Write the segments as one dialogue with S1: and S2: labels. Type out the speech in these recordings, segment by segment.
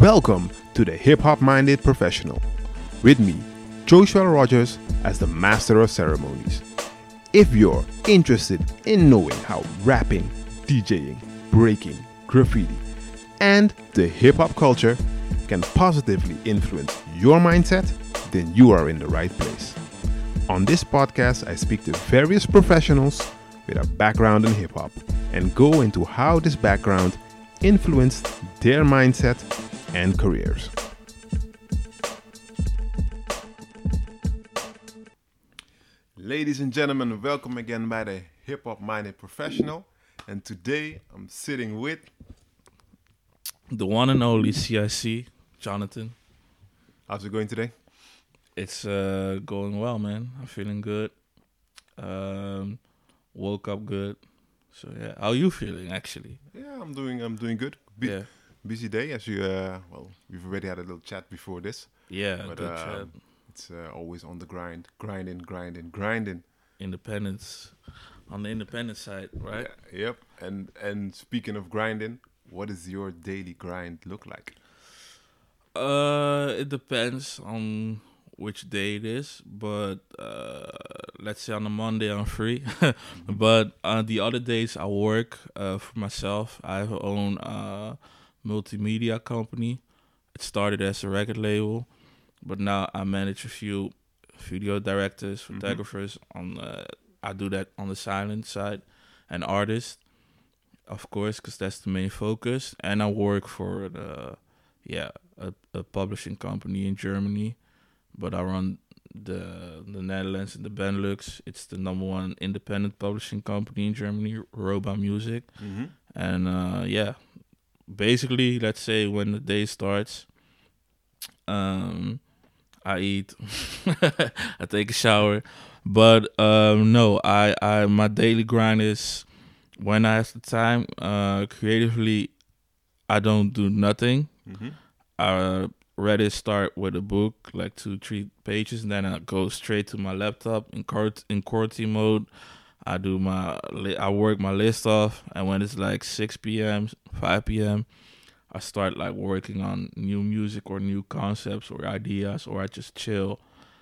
S1: Welcome to the Hip Hop Minded Professional. With me, Josuël Rogers, as the Master of Ceremonies. If you're interested in knowing how rapping, DJing, breaking, graffiti, and the hip hop culture can positively influence your mindset, then you are in the right place. On this podcast, I speak to various professionals with a background in hip hop and go into how this background influenced their mindset and careers. Ladies and gentlemen, welcome again by the Hip Hop Minded Professional. And today I'm sitting with
S2: the one and only CIC, Jonathan.
S1: How's it going today?
S2: It's uh, going well, man. I'm feeling good. Um, woke up good. So yeah, how are you feeling actually?
S1: Yeah, I'm doing. I'm doing good. Be-
S2: yeah,
S1: busy day as you. Uh, well, we've already had a little chat before this.
S2: yeah,
S1: but
S2: good
S1: uh,
S2: chat.
S1: it's uh, always on the grind, grinding, grinding, grinding.
S2: Independence on the independent side, right?
S1: Yeah, yep. And and speaking of grinding, what does your daily grind look like?
S2: Uh, it depends on which day it is, but uh, let's say on a Monday I'm free, but on the other days I work uh, for myself. I have own uh, multimedia company. It started as a record label, but now I manage a few video directors,
S1: Mhm.
S2: photographers. On uh, I do that on the silent side, and artists, of course, because that's the main focus. And I work for the yeah a, a publishing company in Germany, but I run the the Netherlands and the Benelux. It's the number one independent publishing company in Germany, Roba Music.
S1: Mm-hmm.
S2: And uh, yeah, basically, let's say when the day starts, um, I eat, I take a shower, but um, no, I, I my daily grind is when I have the time. Uh, creatively, I don't do nothing.
S1: Mm-hmm.
S2: I rather start with a book, like two, three pages, and then I go straight to my laptop in court in quarantine mode. I do my I work my list off, and when it's like six p.m., five p.m., I start like working on new music or new concepts or ideas, or I just chill.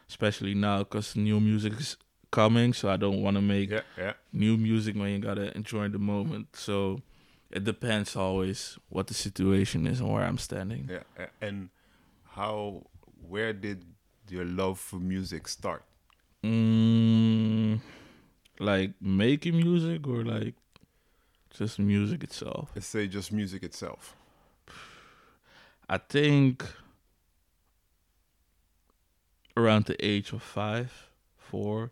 S2: Especially now, cause new music is coming, so I don't want to make
S1: Yeah, yeah.
S2: new music when you gotta enjoy the moment. So it depends always what the situation is and where I'm standing.
S1: Yeah, yeah. And how, where did your love for music start?
S2: Mm, like making music or like just music itself.
S1: Let's say just music itself.
S2: I think around the age of five, four,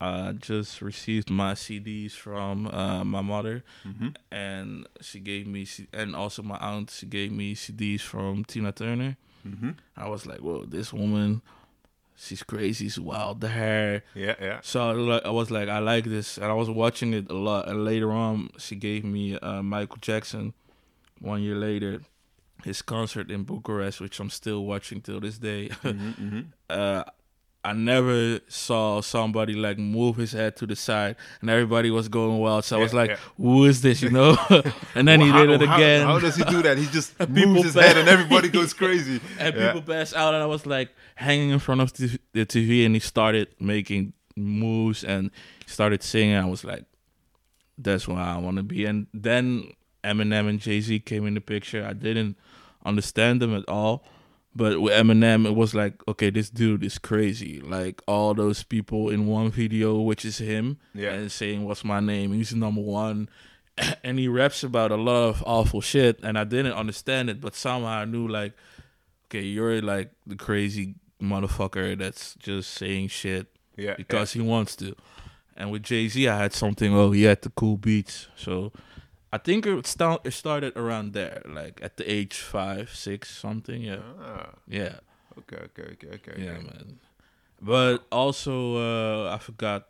S2: I just received my CDs from uh, my mother,
S1: Mm-hmm.
S2: and she gave me, and also my aunt, she gave me CDs from Tina Turner.
S1: Mm-hmm.
S2: I was like, whoa, this woman, she's crazy, she's wild, the hair.
S1: Yeah, yeah.
S2: So I I was like, I like this, and I was watching it a lot. And later on, she gave me uh, Michael Jackson. One year later, his concert in Bucharest, which I'm still watching till this day.
S1: mm-hmm, mm-hmm.
S2: uh, I never saw somebody like move his head to the side, and everybody was going wild. So I was like,
S1: yeah.
S2: "Who is this?" You know? and then
S1: Well,
S2: he
S1: how-
S2: did it again.
S1: How, does he do that? He just moves his head and everybody goes crazy.
S2: and
S1: Yeah.
S2: people passed out and i was like hanging in front of the, tv and he started making moves and started singing i was like that's where i want to be and then eminem and jay-z came in the picture i didn't understand them at all but with eminem it was like okay this dude is crazy. Like all those people in one video which is him
S1: Yeah.
S2: and saying what's my name? He's number one. And he raps about a lot of awful shit and i didn't understand it but somehow i knew like okay you're like the crazy motherfucker that's just saying shit
S1: Yeah,
S2: because he wants to. And with jay-z i had something oh he had the cool beats. So i think it, sta- it started around there like at the age five six something yeah
S1: yeah. Ah,
S2: yeah
S1: okay, okay, okay, okay.
S2: yeah
S1: okay.
S2: man but also uh i forgot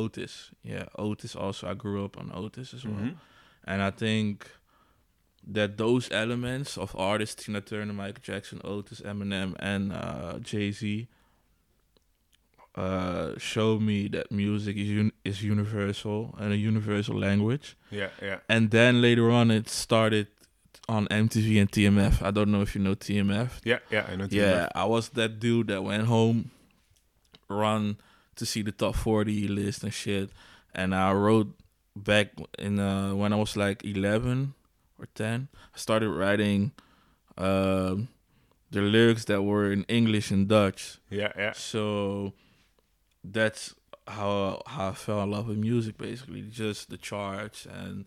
S2: otis yeah otis also i grew up on otis as well
S1: Mhm.
S2: and I think that those elements of artists, Tina Turner, Michael Jackson, Otis, Eminem, and uh, Jay Z, uh, show me that music is un- is universal and a universal language.
S1: Yeah, yeah.
S2: And then later on, it started on MTV and TMF. I don't know if you know TMF.
S1: Yeah, yeah, I know.
S2: Yeah, I was that dude that went home, run to see the top forty list and shit, and I wrote back in uh, when I was like eleven or ten. I started writing um the lyrics that were in English and Dutch.
S1: Yeah, yeah.
S2: So that's how how I fell in love with music. Basically, just the charts and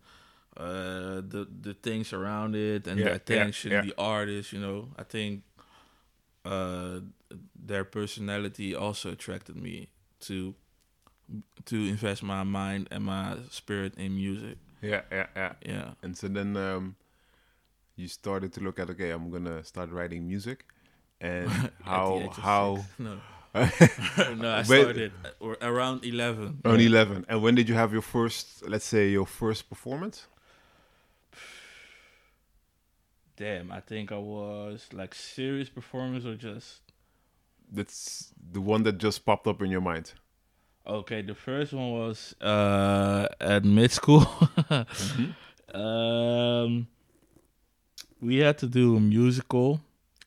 S2: uh, the the things around it and
S1: Yeah,
S2: the attention,
S1: yeah.
S2: the artists. You know, I think uh, their personality also attracted me to to invest my mind and my spirit in music.
S1: Yeah, yeah, yeah.
S2: Yeah.
S1: And so then um, you started to look at okay, I'm gonna start writing music, and how how
S2: no no I
S1: When-
S2: started at- or around eleven.
S1: on
S2: Yeah.
S1: eleven. And when did you have your first, let's say, your first performance?
S2: Damn, I think I was like serious performance or just
S1: That's the one that just popped up in your mind.
S2: okay. The first one was uh at mid school. um, we had to do a musical,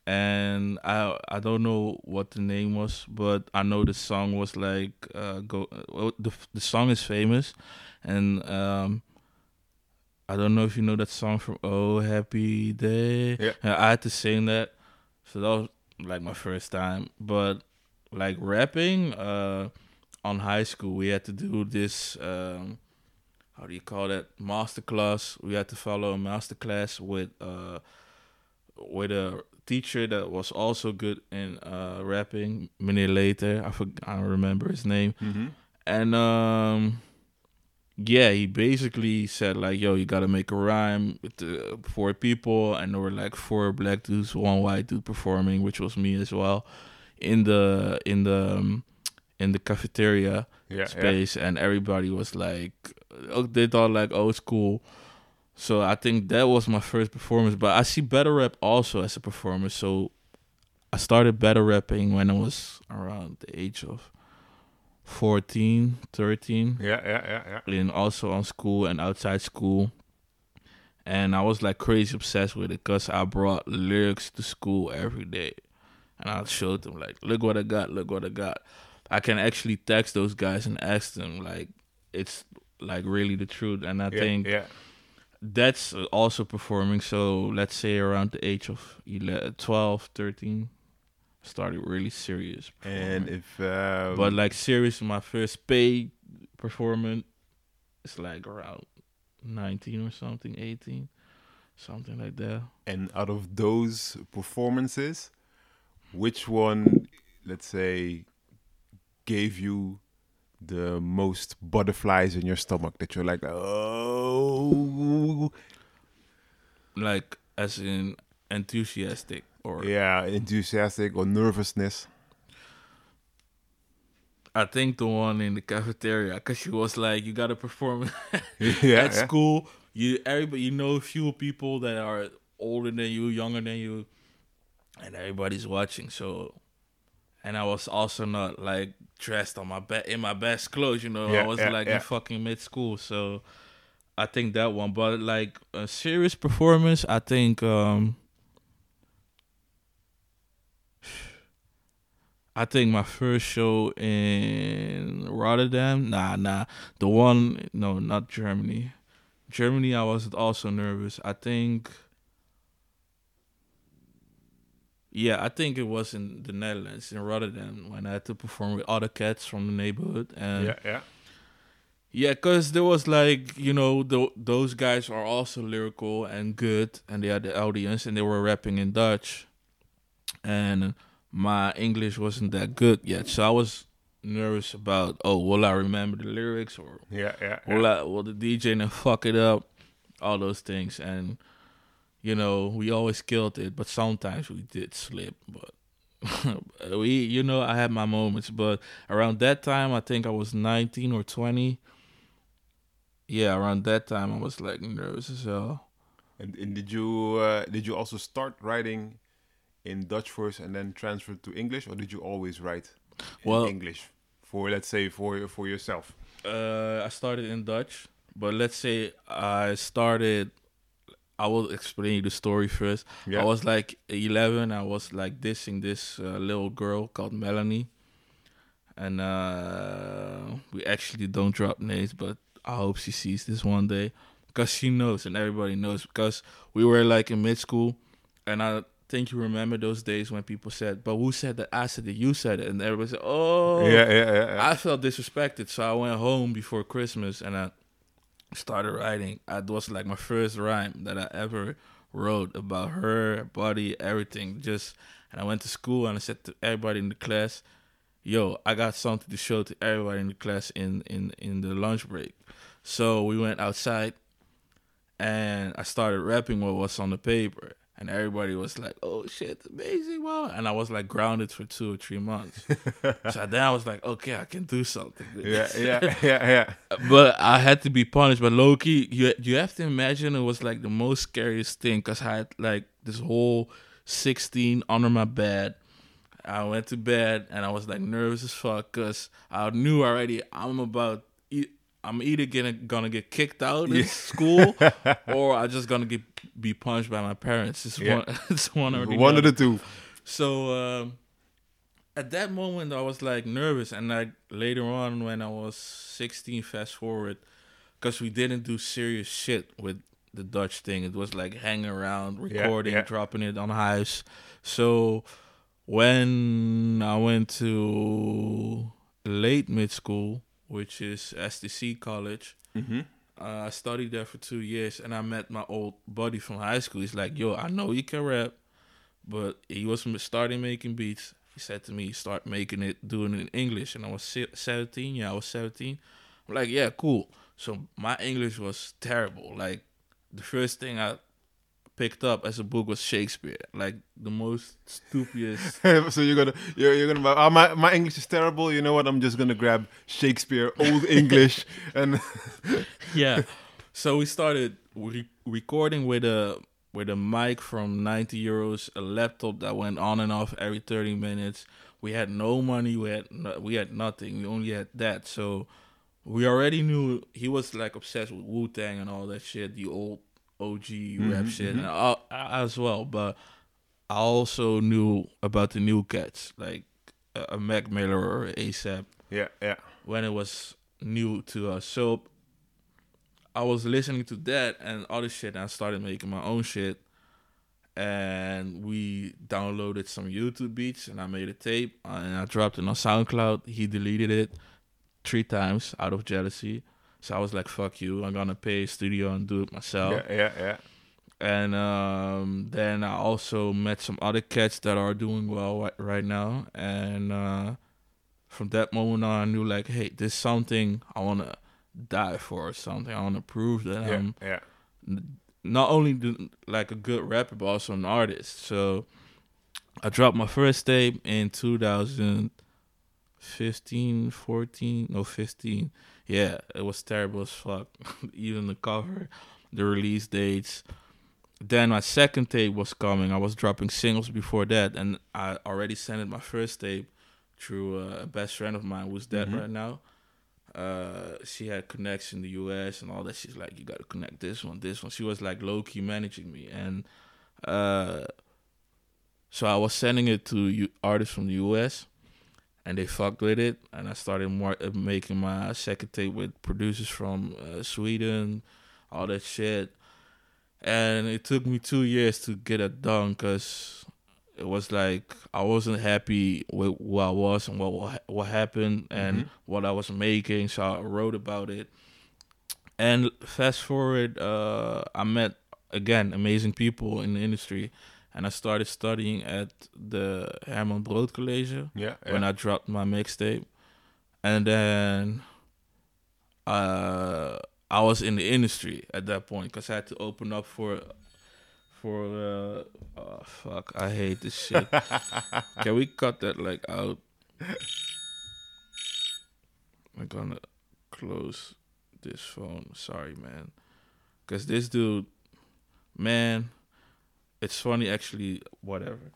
S2: and I I don't know what the name was, but I know the song was like uh go. Well, the the song is famous, and um. I don't know if you know that song from Oh Happy Day.
S1: Yeah.
S2: And I had to sing that. So that was like my first time. But like rapping, uh on high school we had to do this um how do you call that? Master class. We had to follow a master class with uh with a teacher that was also good in uh rapping. Minute later, I forg I don't remember his name.
S1: Mm-hmm.
S2: And um yeah, he basically said like, "Yo, you gotta make a rhyme with the four people," and there were like four black dudes, one white dude performing, which was me as well, in the in the um, in the cafeteria
S1: Yeah, yeah.
S2: space, and everybody was like, oh, they thought like, "Oh, it's cool." So I think that was my first performance, but I see battle rap also as a performer. So I started battle rapping when I was around the age of 14, 13
S1: Yeah, yeah, yeah, yeah.
S2: and also on school and outside school. And I was like crazy obsessed with it because I brought lyrics to school every day. And I showed them, like, look what I got, look what I got. I can actually text those guys and ask them, like, it's like really the truth. And I
S1: yeah,
S2: think
S1: yeah.
S2: That's also performing. So let's say around the age of 11, 12, 13, started really serious.
S1: And if um,
S2: But like serious, my first paid performance is like around nineteen or something, eighteen, something like that.
S1: and out of those performances, which one, let's say, gave you the most butterflies in your stomach that you're like, oh,
S2: Like as in enthusiastic or
S1: yeah, enthusiastic or nervousness?
S2: I think the one in the cafeteria because she was like, you gotta perform
S1: yeah,
S2: at
S1: yeah.
S2: school. You everybody you know a few people that are older than you, younger than you, and everybody's watching. So, and I was also not like dressed on my be- in my best clothes. You know,
S1: Yeah,
S2: I was
S1: yeah,
S2: like
S1: yeah.
S2: in fucking mid school. So, I think that one. But like a serious performance, I think. um I think my first show in Rotterdam, nah, nah, the one, no, not Germany. Germany, I was also nervous. I think, yeah, I think it was in the Netherlands, in Rotterdam, when I had to perform with other cats from the neighborhood. And
S1: yeah, yeah.
S2: yeah, because there was like, you know, th- those guys are also lyrical and good, and they had the audience, and they were rapping in Dutch. And my English wasn't that good yet, so I was nervous about, oh, will I remember the lyrics or
S1: Yeah, yeah,
S2: will. I, will the DJ not fuck it up? All those things, and you know, we always killed it, but sometimes we did slip. But we, you know, I had my moments. But around that time, I think I was nineteen or twenty. Yeah, around that time, I was like nervous as hell.
S1: And, and did you uh, did you also start writing in Dutch first and then transfer to English, or did you always write in
S2: Well-
S1: English for let's say for for yourself?
S2: Uh, I started in Dutch, but let's say I started. I will explain you the story first.
S1: Yeah.
S2: I was like 11. I was like dissing this uh, little girl called Melanie, and uh, we actually don't drop names, but I hope she sees this one day because she knows and everybody knows because we were like in mid school, and I think you remember those days when people said, "But who said that? I said that. You said it," and everybody said, "Oh,
S1: Yeah, yeah, yeah. yeah.
S2: I felt disrespected, so I went home before Christmas and I started writing. It was like my first rhyme that I ever wrote about her body, everything. Just and I went to school and I said to everybody in the class, "Yo, I got something to show to everybody in the class in in in the lunch break." So we went outside and I started rapping what was on the paper. And everybody was like, "Oh shit, amazing, wow!" And I was like grounded for two or three months. so then I was like, "Okay, I can do something."
S1: yeah,
S2: this."
S1: yeah, yeah, yeah.
S2: but I had to be punished. But Loki, you you have to imagine it was like the most scariest thing because I had like this whole sixteen under my bed. I went to bed and I was like nervous as fuck because I knew already I'm about I'm either gonna gonna get kicked out of
S1: Yeah.
S2: school or I just gonna get be punished by my parents. It's
S1: Yeah.
S2: one it's one or the
S1: One of the two.
S2: So um, at that moment, I was like nervous, and like later on, when I was 16, fast forward, because we didn't do serious shit with the Dutch thing. It was like hanging around, recording,
S1: yeah.
S2: dropping it on house. So when I went to late mid school, which is STC college,
S1: Mm-hmm.
S2: uh, I studied there for two years, and I met my old buddy from high school. He's like, "Yo, I know you can rap, but he was starting making beats." He said to me, "Start making it, doing it in English." And I was seventeen. Yeah, I was seventeen. I'm like, "Yeah, cool." So my English was terrible. Like the first thing I picked up as a book was Shakespeare. Like the most stupidest.
S1: so you're gonna you're, you're gonna oh, my my English is terrible. You know what? I'm just gonna grab Shakespeare, old English, and
S2: yeah. So we started re- recording with a with a mic from 90 euros, a laptop that went on and off every 30 minutes. We had no money. We had no, we had nothing. We only had that. So we already knew he was like obsessed with Wu Tang and all that shit, the old OG rap mm-hmm, shit, and I, I as well. But I also knew about the new cats like a, a Mac Miller or ASAP
S1: yeah, yeah,
S2: when it was new to us. So I was listening to that and other shit, and I started making my own shit. And we downloaded some YouTube beats, and I made a tape, uh, and I dropped it on SoundCloud. He deleted it three times out of jealousy. So I was like, "Fuck you! I'm gonna pay a studio and do it myself."
S1: yeah, yeah, yeah.
S2: and um, then I also met some other cats that are doing well right, right now, and uh, from that moment on, I knew like, hey, this is something I want to die for, or something I want to prove that
S1: yeah,
S2: I'm
S1: yeah.
S2: not only do, like a good rapper, but also an artist. So I dropped my first tape in 2015, 14, no 15. Yeah, it was terrible as fuck. Even the cover, the release dates. Then my second tape was coming. I was dropping singles before that, and I already sent it my first tape through a best friend of mine who's dead
S1: Mhm.
S2: right now. Uh, she had connects in the U.S. and all that. She's like, you got to connect this one, this one. She was like low key managing me, and uh, so I was sending it to artists from the U.S. and they fucked with it, and I started more uh, making my second tape with producers from uh, Sweden, all that shit. And it took me two years to get it done because it was like I wasn't happy with who I was and what what, what happened and
S1: Mhm.
S2: what I was making. So I wrote about it. And fast forward, uh, I met again amazing people in the industry, and I started studying at the Herman Brood College
S1: Yeah, yeah.
S2: when I dropped my mixtape, and then uh, I was in the industry at that point because I had to open up for for uh, oh fuck I hate this shit. Can we cut that like out? I'm gonna close this phone. Sorry, man, because this dude, man, it's funny actually. Whatever.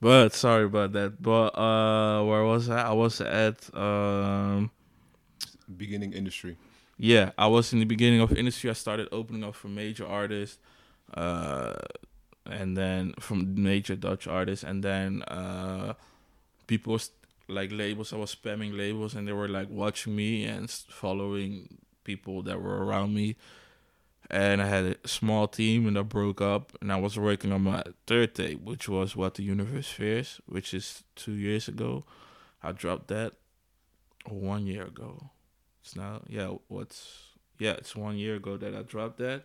S2: But sorry about that. But uh, where was I? I was at um,
S1: Beginning industry.
S2: Yeah, I was in the beginning of industry. I started opening up for major artists, uh, and then from major Dutch artists, and then uh, people was, like labels. I was spamming labels, and they were like watching me and following people that were around me. And I had a small team, and I broke up, and I was working on my third tape, which was "What the Universe Fears," which is two years ago. I dropped that one year ago. It's now yeah, what's yeah, it's one year ago that I dropped that.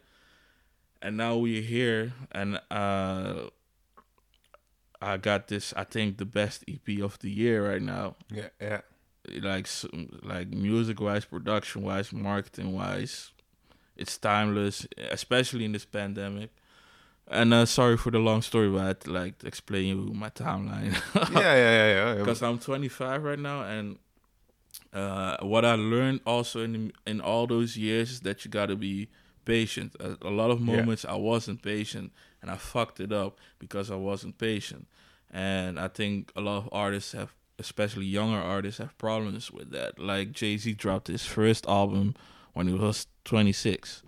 S2: And now we're here and uh I got this I think the best EP of the year right now.
S1: Yeah, yeah.
S2: Like like music wise, production wise, marketing wise. It's timeless, especially in this pandemic. And uh, sorry for the long story, but I had to like explain you my timeline.
S1: yeah, yeah, yeah, yeah. yeah.
S2: because I'm 25 right now, and uh, what I learned also in in all those years is that you got to be patient. A, a lot of
S1: Yeah.
S2: moments I wasn't patient, and I fucked it up because I wasn't patient. And I think a lot of artists have, especially younger artists, have problems with that. Like Jay Z dropped his first album when he was 26.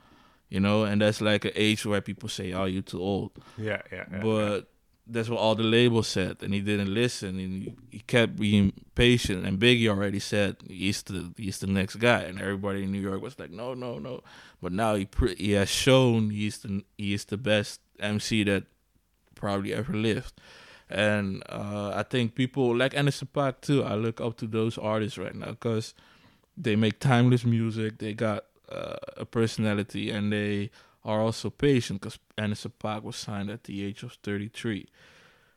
S2: You know, and that's like an age where people say, "Oh, you're too old."
S1: yeah, yeah, yeah.
S2: but that's what all the labels said, and he didn't listen, and he, he kept being patient. And Biggie already said he's the he's the next guy, and everybody in New York was like, no, no, no. But now he pre- he has shown he's the he is the best MC that probably ever lived. And uh, I think people like Anderson Paak too. I look up to those artists right now because they make timeless music. They got uh, a personality, and they are also patient because Anderson Paak was signed at the age of 33.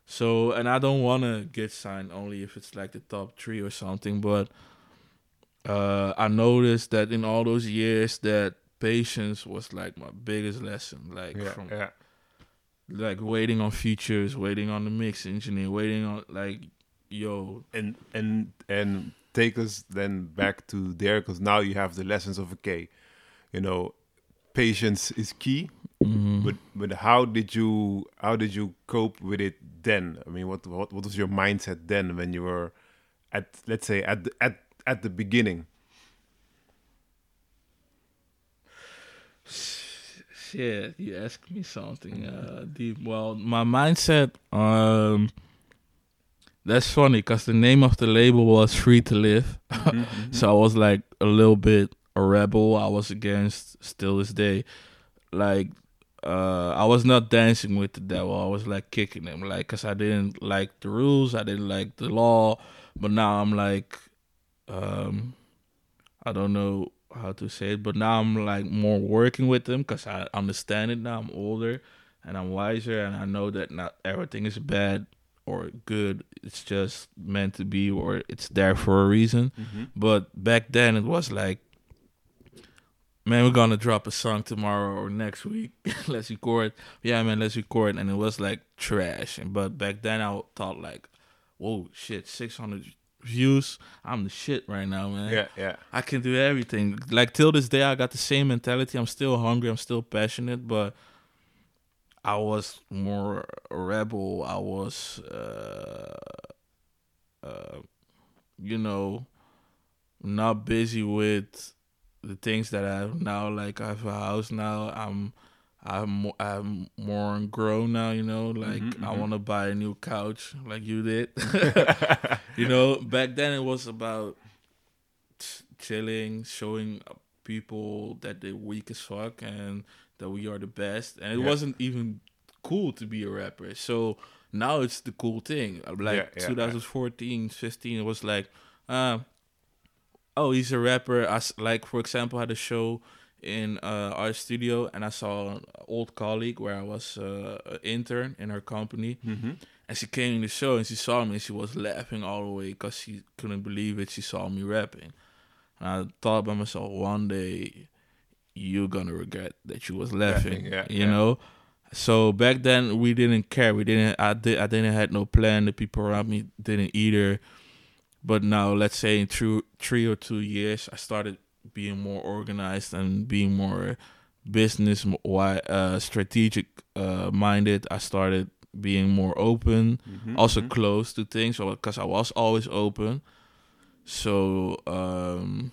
S2: So, and I don't want to get signed only if it's like the top three or something, but uh, I noticed that in all those years that patience was like my biggest lesson. Like
S1: yeah,
S2: from
S1: yeah.
S2: like waiting on features, waiting on the mix engineer, waiting on like yo,
S1: and and and take us then back to there because now you have the lessons of okay you know patience is key
S2: mhm.
S1: but but how did you how did you cope with it then i mean what what, what was your mindset then when you were at let's say at the, at at the beginning
S2: Shit, you asked me something uh, deep. Well, my mindset, um, that's funny because the name of the label was Free to Live. so I was like a little bit a rebel. I was against still this day. Like, uh, I was not dancing with the devil. I was like kicking him, like, cause I didn't like the rules. I didn't like the law. But now I'm like, um, I don't know how to say it, but now I'm like more working with them because I understand it now. I'm older and I'm wiser, and I know that not everything is bad or good. It's just meant to be, or it's there for a reason. Mm-hmm. But back then, it was like, man, we're gonna drop a song tomorrow or next week. let's record. Yeah, man, let's record. And it was like trash. But back then, I thought like, whoa, shit, 600 views. I'm the shit right now, man.
S1: yeah yeah
S2: I can do everything. Like till this day, I got the same mentality. I'm still hungry. I'm still passionate, but I was more a rebel. I was, uh, uh, you know, not busy with the things that I have now. Like I have a house now. I'm, I'm, I'm more grown now. You know, like
S1: Mhm,
S2: I
S1: mhm.
S2: want to buy a new couch, like you did. you know, back then it was about ch- chilling, showing people that they're weak as fuck and that we are the best. And it
S1: Yeah.
S2: wasn't even cool to be a rapper. So now it's the cool thing. Like
S1: Yeah, yeah,
S2: 2014, 15, it was like, uh, oh, he's a rapper. I like, for example, I had a show in uh, our studio, and I saw an old colleague where I was uh, an intern in her company,
S1: hmm
S2: and she came in the show and she saw me and she was laughing all the way because she couldn't believe it. She saw me rapping. And I thought by myself, one day you're gonna regret that you was laughing.
S1: Yeah,
S2: you
S1: yeah.
S2: know? So back then we didn't care. We didn't I did I didn't had no plan. The people around me didn't either. But now let's say in three three or two years I started being more organized and being more business uh strategic uh minded. I started being more open
S1: Mm-hmm.
S2: also close to things because I was always open. So um,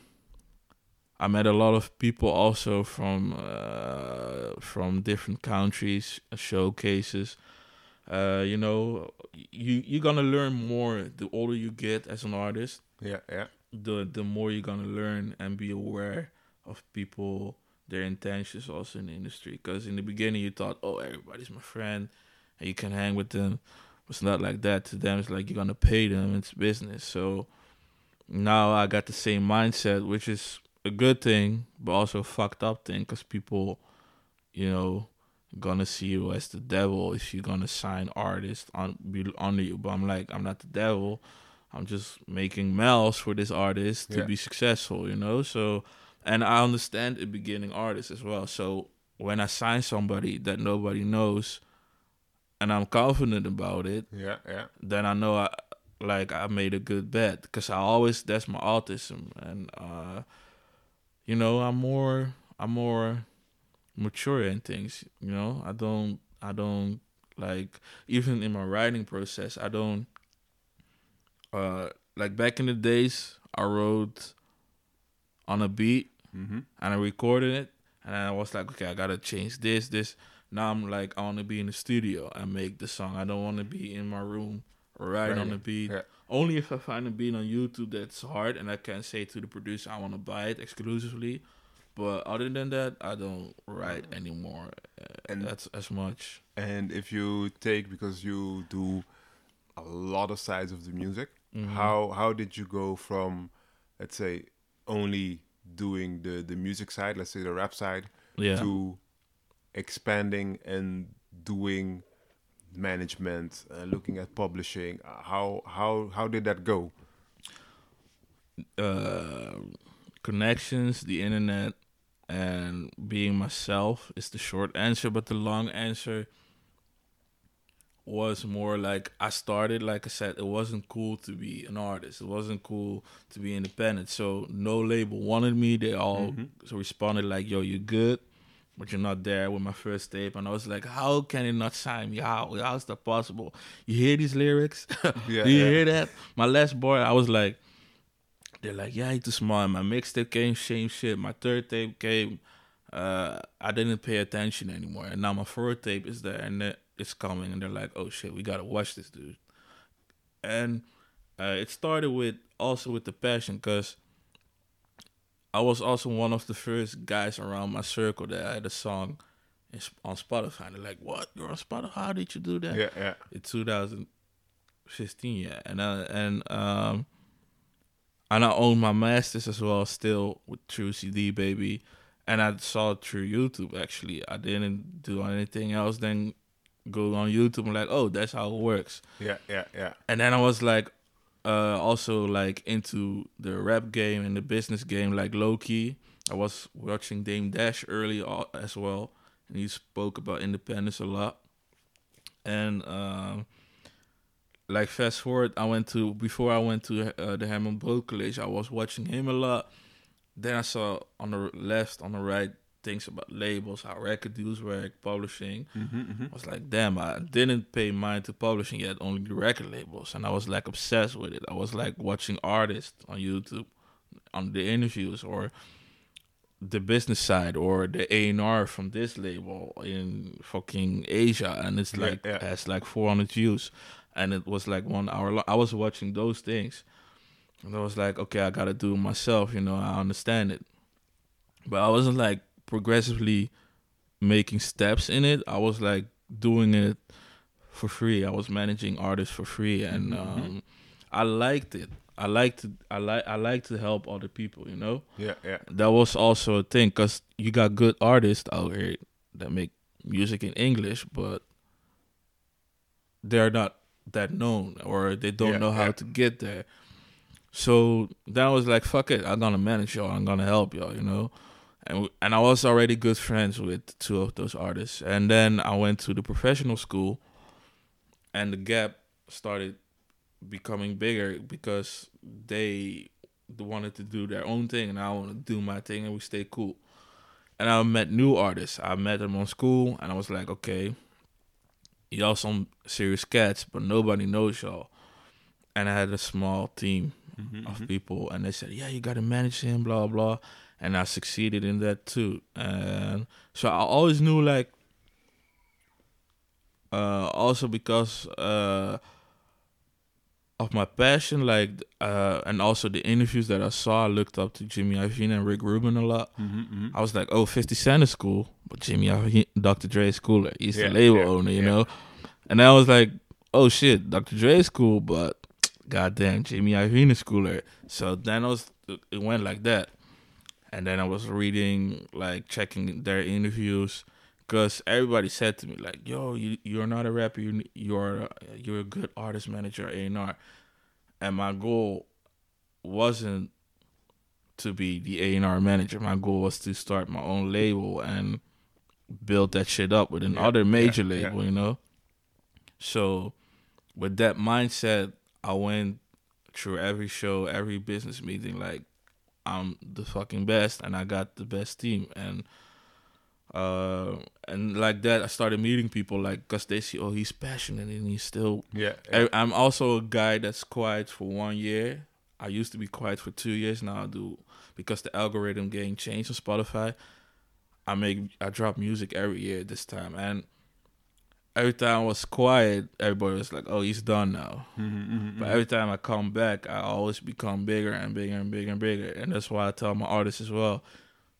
S2: I met a lot of people also from uh, from different countries, showcases. Uh, you know, you you're gonna learn more the older you get as an artist.
S1: Yeah, yeah.
S2: The the more you're gonna learn and be aware of people, their intentions also in the industry. Because in the beginning you thought, oh, everybody's my friend, and you can hang with them. It's not like that. To them, it's like you're gonna pay them. It's business. So now I got the same mindset, which is a good thing, but also a fucked up thing because people, you know, gonna see you as the devil if you're gonna sign artists on be under you. But I'm like, I'm not the devil. I'm just making mails for this artist to
S1: Yeah.
S2: be successful, you know. So, and I understand a beginning artist as well. So when I sign somebody that nobody knows, and I'm confident about it,
S1: Yeah, yeah.
S2: then I know I like I made a good bet because I always that's my autism and uh you know I'm more I'm more mature in things you know I don't I don't like even in my writing process I don't uh like back in the days I wrote on a beat
S1: Mm-hmm.
S2: and I recorded it, and I was like, okay, I gotta change this, this. Now I'm like, I want to be in the studio and make the song. I don't want to be in my room writing on the beat.
S1: Yeah.
S2: Only if I find a beat on YouTube that's hard and I can say to the producer, I want to buy it exclusively. But other than that, I don't write anymore. Uh,
S1: And-
S2: that's as much.
S1: And if you take because you do a lot of sides of the music,
S2: Mhm.
S1: how how did you go from let's say only doing the the music side, let's say the rap side,
S2: Yeah.
S1: to expanding and doing management, uh, looking at publishing? Uh, How how how did that go?
S2: uh, connections, the internet, and being myself is the short answer. But the long answer was more like I started, like I said, it wasn't cool to be an artist. It wasn't cool to be independent. So no label wanted me. They all so responded like, "Yo, you're good." But you're not there with my first tape, and I was like, "How can it not sign me? How? How is that possible? You hear these lyrics?
S1: Yeah,
S2: Do you
S1: yeah.
S2: hear that?" My last boy, I was like, they're like, yeah, you too smart. My mixtape came, same shit. My third tape came. Uh, I didn't pay attention anymore, and now my fourth tape is there, and it's coming, and they're like, oh shit, we gotta watch this dude. And uh, it started with also with the passion, cause I was also one of the first guys around my circle that I had a song on Spotify. And they're like, what? You're on Spotify? How did you do that?
S1: Yeah, yeah.
S2: in 2015 yeah and and um and I own my masters as well still with True CD baby and I saw it through YouTube actually I didn't do anything else than go on YouTube and like oh that's how it works
S1: Yeah, yeah, yeah.
S2: and then I was like uh also like into the rap game and the business game like low key I was watching Dame Dash early as well and he spoke about independence a lot. And um like fast forward I went to before I went to uh, the Herman Brood College I was watching him a lot. Then I saw on the left on the right things about labels how record deals work publishing
S1: Mm-hmm,
S2: I was like, damn, I didn't pay mind to publishing yet, only the record labels. And I was like obsessed with it. I was like watching artists on YouTube, on the interviews, or the business side, or the A&R from this label in fucking Asia. And it's
S1: Yeah,
S2: like,
S1: yeah.
S2: has like 400 views. And it was like one hour long. I was watching those things. And I was like, okay, I gotta do it myself, you know, I understand it. But I wasn't like progressively making steps in it. I was like doing it for free. I was managing artists for free, and um, I liked it. I liked to, I like I like to help other people. You know,
S1: Yeah, yeah.
S2: that was also a thing because you got good artists out here that make music in English, but they're not that known or they don't
S1: Yeah,
S2: know how
S1: yeah.
S2: to get there. So that was like, "Fuck it, I'm gonna manage y'all. I'm gonna help y'all." You know, and and I was already good friends with two of those artists. And then I went to the professional school, and the gap started becoming bigger because they wanted to do their own thing, and I wanted to do my thing, and we stayed cool. And I met new artists. I met them on school, and I was like, okay, y'all some serious cats, but nobody knows y'all. And I had a small team
S1: Mm-hmm,
S2: of people, and they said, "Yeah, you got to manage him, blah blah." And I succeeded in that too. And so I always knew like uh also because uh of my passion like uh and also the interviews that I saw I looked up to Jimmy Iovine and Rick Rubin a lot.
S1: Mm-hmm,
S2: I was like, oh, 50 Cent is cool, but Jimmy Iovine, Dr. Dre is cooler. He's
S1: Yeah,
S2: the label
S1: yeah,
S2: owner, you
S1: yeah.
S2: know? And I was like, oh shit, Dr. Dre is cool, but goddamn, Jimmy Iovine is cooler. So then I was, it went like that. And then I was reading, like, checking their interviews. Because everybody said to me, like, yo, you, you're not a rapper, you, you're, you're a good artist manager, A&R. And my goal wasn't to be the A&R manager. My goal was to start my own label and build that shit up with another major
S1: yeah, yeah.
S2: label, you know? So with that mindset, I went through every show, every business meeting like I'm the fucking best and I got the best team and uh and like that I started meeting people like cuz they see oh he's passionate and he's still
S1: Yeah.
S2: I, I'm also a guy that's quiet for one year. I used to be quiet for two years. Now I do because the algorithm getting changed on Spotify. I make I drop music every year this time, and every time I was quiet, everybody was like, "Oh, he's done now."
S1: Mm-hmm,
S2: But every time I come back, I always become bigger and bigger and bigger and bigger, and that's why I tell my artists as well,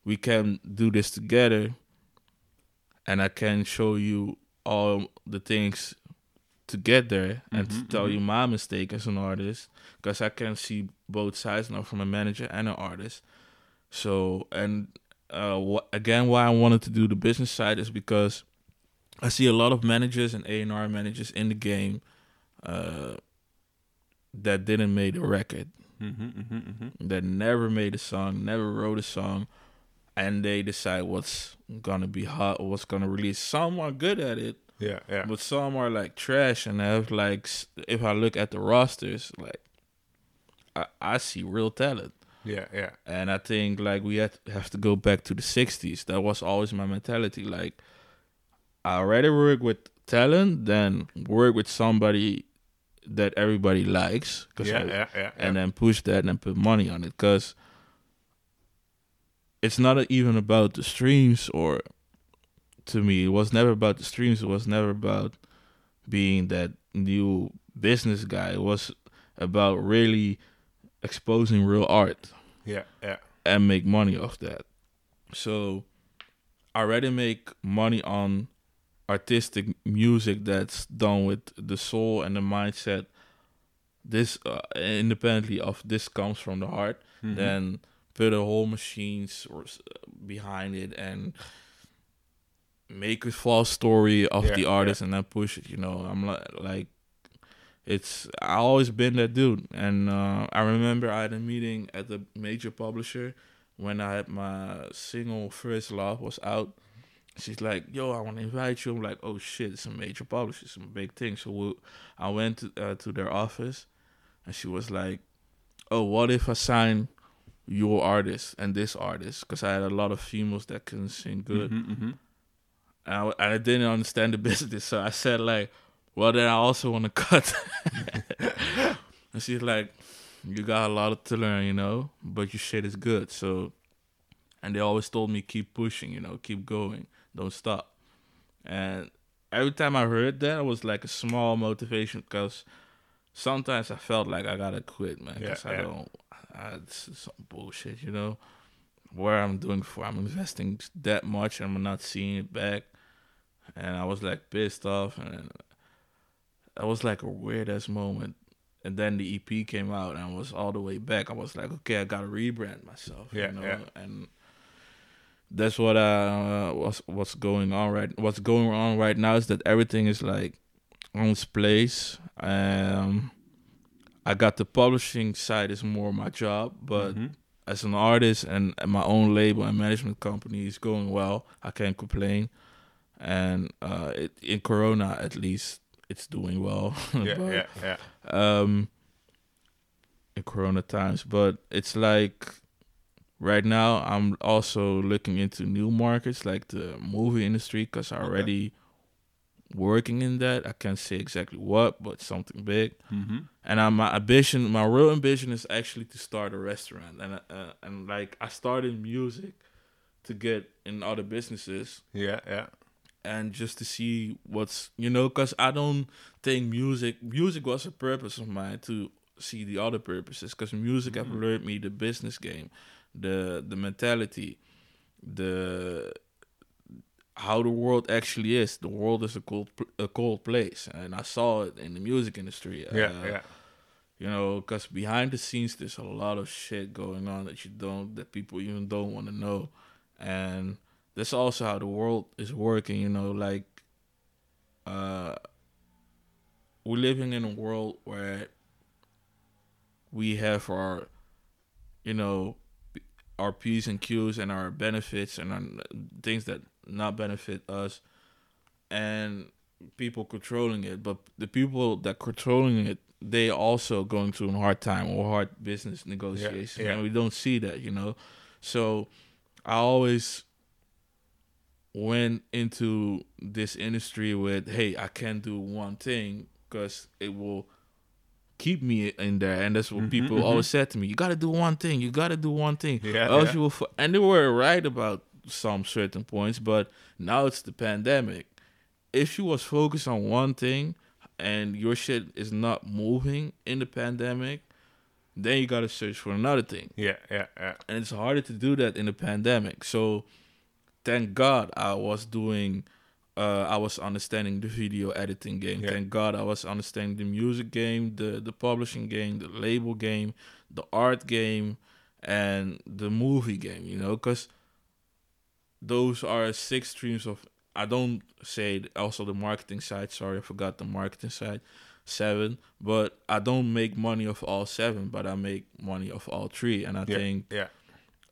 S2: we can do this together, and I can show you all the things to get there and to
S1: Mhm,
S2: tell you my mistake as an artist because I can see both sides now from a manager and an artist. So and uh, wh- again, why I wanted to do the business side is because I see a lot of managers and A and R managers in the game uh, that didn't make a record,
S1: Mm-hmm, mm-hmm, mm-hmm.
S2: that never made a song, never wrote a song, and they decide what's gonna be hot or what's gonna release. Some are good at it,
S1: Yeah, yeah.
S2: but some are like trash and have like if I look at the rosters, like I, I see real talent.
S1: Yeah, yeah.
S2: And I think like we have have to go back to the '60s. That was always my mentality. Like I rather work with talent than work with somebody that everybody likes. 'cause
S1: Yeah,
S2: I-
S1: yeah, yeah.
S2: and then push that and put money on it because it's not even about the streams or to me it was never about the streams it was never about being that new business guy it was about really exposing real art
S1: yeah, yeah.
S2: and make money off that so i rather make money on artistic music that's done with the soul and the mindset this uh, independently of this comes from the heart
S1: Mhm.
S2: then put a whole machines or behind it and make a false story of
S1: Yeah,
S2: the artist and then push it you know? I'm like like it's i always been that dude. And uh, i remember i had a meeting at the major publisher when i had my single first love was out she's like yo i want to invite you i'm like oh shit it's a major publisher a big thing so we, i went to, uh, to their office and she was like oh what if i sign your artist and this artist because I had a lot of females that couldn't sing good.
S1: Mhm, mhm.
S2: And, I, and I didn't understand the business, so I said like, "Well, then I also want to cut." and she's like, "You got a lot to learn, you know, but your shit is good." So, and they always told me keep pushing, you know, keep going, don't stop. And every time I heard that, it was like a small motivation because sometimes I felt like I gotta quit, man,
S1: Yeah,
S2: because I
S1: yeah.
S2: don't. I, this is some bullshit, you know. Where I'm doing for, I'm investing that much, and I'm not seeing it back, and I was like pissed off, and that was like a weird ass moment. And then the EP came out, and I was all the way back. I was like, okay, I gotta rebrand myself,
S1: Yeah,
S2: you know,
S1: yeah.
S2: and that's what uh what's what's going on right what's going on right now is that everything is like on its place um i got the publishing side is more my job but
S1: Mhm.
S2: as an artist and my own label and management company is going well i can't complain and uh it, in corona at least it's doing well
S1: Yeah,
S2: But,
S1: yeah, yeah.
S2: um in corona times but it's like right now i'm also looking into new markets like the movie industry because i
S1: Okay.
S2: already working in that. I can't say exactly what, but something big.
S1: Mm-hmm.
S2: And I, my ambition, my real ambition, is actually to start a restaurant. And uh, and like I started music to get in other businesses
S1: Yeah, yeah.
S2: and just to see what's you know because i don't think music music was a purpose of mine to see the other purposes because music have
S1: Mhm.
S2: learned me the business game the the mentality the how the world actually is. The world is a cold a cold place. And i saw it in the music industry.
S1: Yeah,
S2: Uh,
S1: yeah.
S2: you know because behind the scenes there's a lot of shit going on that you don't that people even don't want to know. And that's also how the world is working you know like uh we're living in a world where we have our you know our p's and q's and our benefits and our things that not benefit us and people controlling it. But the people that controlling it they also going through a hard time or hard business negotiation
S1: yeah.
S2: and we don't see that you know? So i always went into this industry with hey i can't do one thing because it will keep me in there and that's what
S1: Mhm,
S2: people
S1: mhm.
S2: always said to me you gotta do one thing you gotta do one thing
S1: Yeah,
S2: else
S1: yeah.
S2: you will f-. and they were right about some certain points but now it's the pandemic if you was focused on one thing and your shit is not moving in the pandemic then you gotta search for another thing
S1: Yeah, yeah, yeah.
S2: and it's harder to do that in the pandemic. So thank God I was doing uh I was understanding the video editing game.
S1: Yeah.
S2: Thank God I was understanding the music game, the the publishing game, the label game, the art game and the movie game, you know, cuz those are six streams of I don't say also the marketing side, sorry, I forgot the marketing side. Seven, but I don't make money of all seven, but I make money of all three, and I
S1: Yeah,
S2: think
S1: yeah.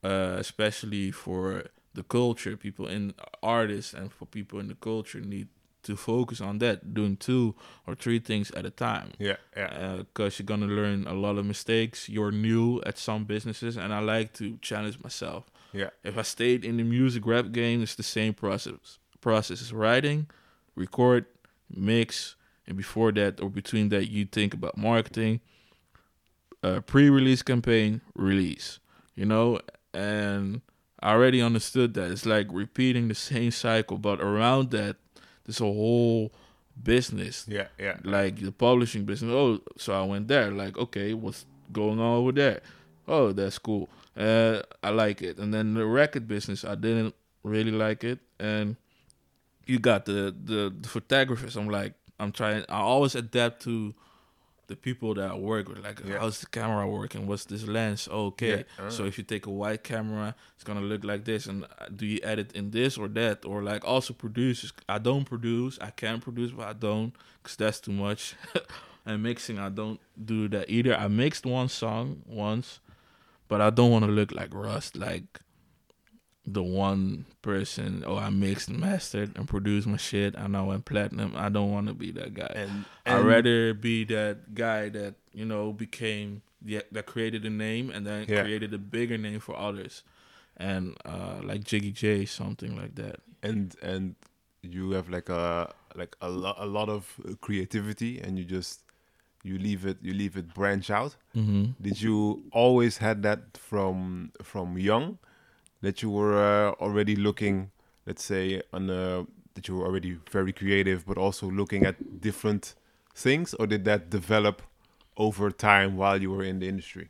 S2: uh, especially for the culture, people in artists and for people in the culture need to focus on that, doing two or three things at a time.
S1: Yeah, yeah.
S2: Because you're gonna learn a lot of mistakes. You're new at some businesses, and I like to challenge myself.
S1: Yeah.
S2: If I stayed in the music rap game, it's the same process. Process is writing, record, mix, and before that or between that, you think about marketing, uh, pre-release campaign, release. You know, and I already understood that it's like repeating the same cycle, but around that, there's a whole business
S1: Yeah, yeah.
S2: like the publishing business. Oh, so I went there. Like, okay, what's going on over there? Oh, that's cool. Uh, I like it. And then the record business, I didn't really like it. And you got the the, the photographers. I'm like, I'm trying. I always adapt to the people that I work with. Like,
S1: Yeah.
S2: how's the camera working? What's this lens? Okay.
S1: Yeah.
S2: So if you take a white camera, it's gonna look like this. And uh, do you edit in this or that? Or like also producers. I don't produce. I can produce, but I don't because that's too much. and mixing, I don't do that either. I mixed one song once, but I don't want to look like Russ, like the one person. Oh, I mixed and mastered and produced my shit. And I went platinum. I don't want to be that guy.
S1: And,
S2: I'd rather be that guy that you know became the that created a name and then
S1: Yeah.
S2: created a bigger name for others, and uh like Jiggy J, something like that.
S1: and and you have like a like a lot a lot of creativity and you just you leave it you leave it branch out
S2: Mm-hmm.
S1: did you always had that from from young that you were uh, already looking let's say on that you were already very creative but also looking at different things or did that develop over time while you were in the industry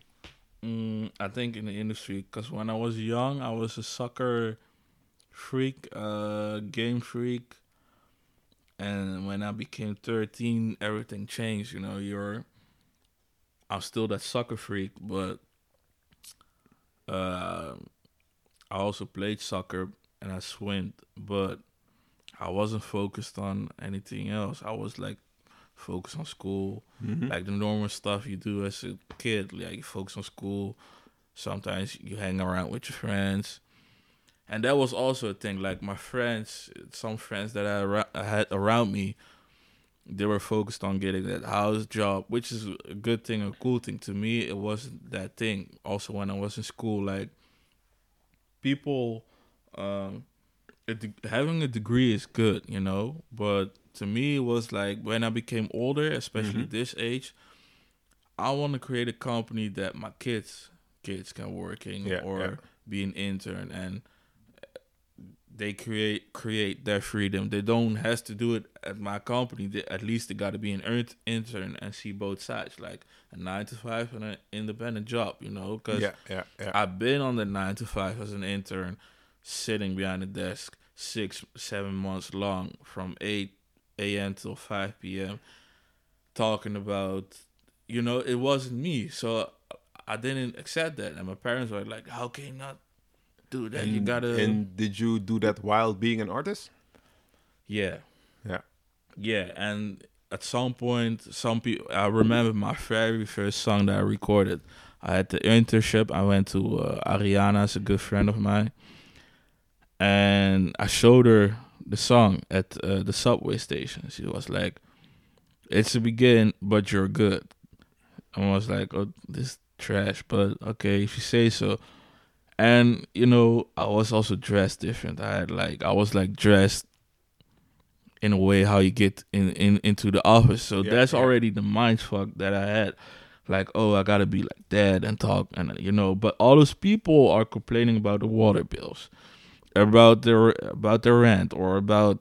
S2: Mm, I think in the industry, because when I was young, I was a soccer freak, uh, game freak, and when I became thirteen, everything changed. You know, you're, I'm still that soccer freak, but uh, I also played soccer and I swam, but I wasn't focused on anything else. I was like focused on school
S1: Mm-hmm.
S2: like the normal stuff you do as a kid. Like you focus on school. Sometimes you hang around with your friends, and that was also a thing. Like my friends, some friends that I, ra- I had around me, they were focused on getting that house job, which is a good thing, a cool thing. To me, it wasn't that thing. Also, when I was in school, like people, um, having a degree is good, you know, but to me it was like when I became older, especially
S1: Mhm.
S2: this age, I want to create a company that my kids kids can work in
S1: Yeah,
S2: or
S1: yeah.
S2: be an intern and they create create their freedom. They don't has to do it at my company. They, at least they got to be an intern and see both sides, like a nine to five and an independent job. You know, because
S1: Yeah, yeah, yeah.
S2: I've been on the nine to five as an intern, sitting behind a desk six, seven months long from 8 a.m. till 5 p.m., talking about, you know, it wasn't me. So I didn't accept that. And my parents were like, how can you not do that? you
S1: And-
S2: gotta.
S1: And did you do that while being an artist?
S2: yeah.
S1: Yeah.
S2: Yeah. And at some point, some people, I remember my very first song that I recorded. I had the internship. I went to uh, Ariana, is a good friend of mine, and I showed her the song at uh, the subway station. She was like, "It's a begin, but you're good." I was like, "Oh, this trash," but okay, if you say so. And you know, I was also dressed different. I had like, I was like dressed in a way how you get in, in into the office. So
S1: Yeah,
S2: that's
S1: yeah.
S2: already the mind fuck that I had. Like, oh, I gotta be like that and talk and you know. But all those people are complaining about the water bills, about their about their rent, or about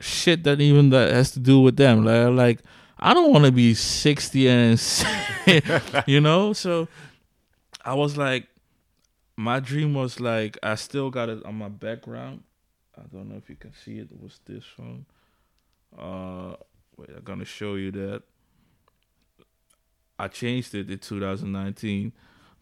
S2: shit that even that has to do with them. Like, like I don't want to be sixty and you know. So I was like, my dream was like I still got it on my background. I don't know if you can see it. It was this one? Uh, wait, I'm gonna show you that. I changed it in 2019,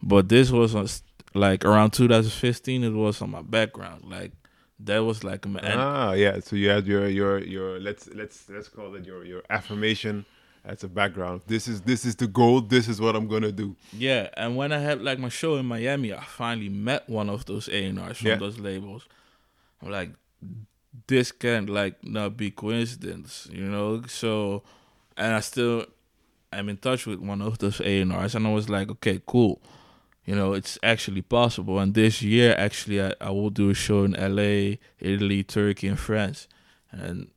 S2: but this was on, like around 2015. It was on my background. Like that was like my
S1: ah, yeah. So you had your your your let's let's let's call it your your affirmation as a background. This is this is the goal. This is what I'm gonna do.
S2: Yeah, and when I had like my show in Miami, I finally met one of those A and R's from
S1: Yeah.
S2: those labels. I'm like, this can't like not be coincidence, you know. So, and I still am in touch with one of those A and R's, and I was like, okay, cool. You know, it's actually possible. And this year, actually, I, I will do a show in L.A., Italy, Turkey, and France, and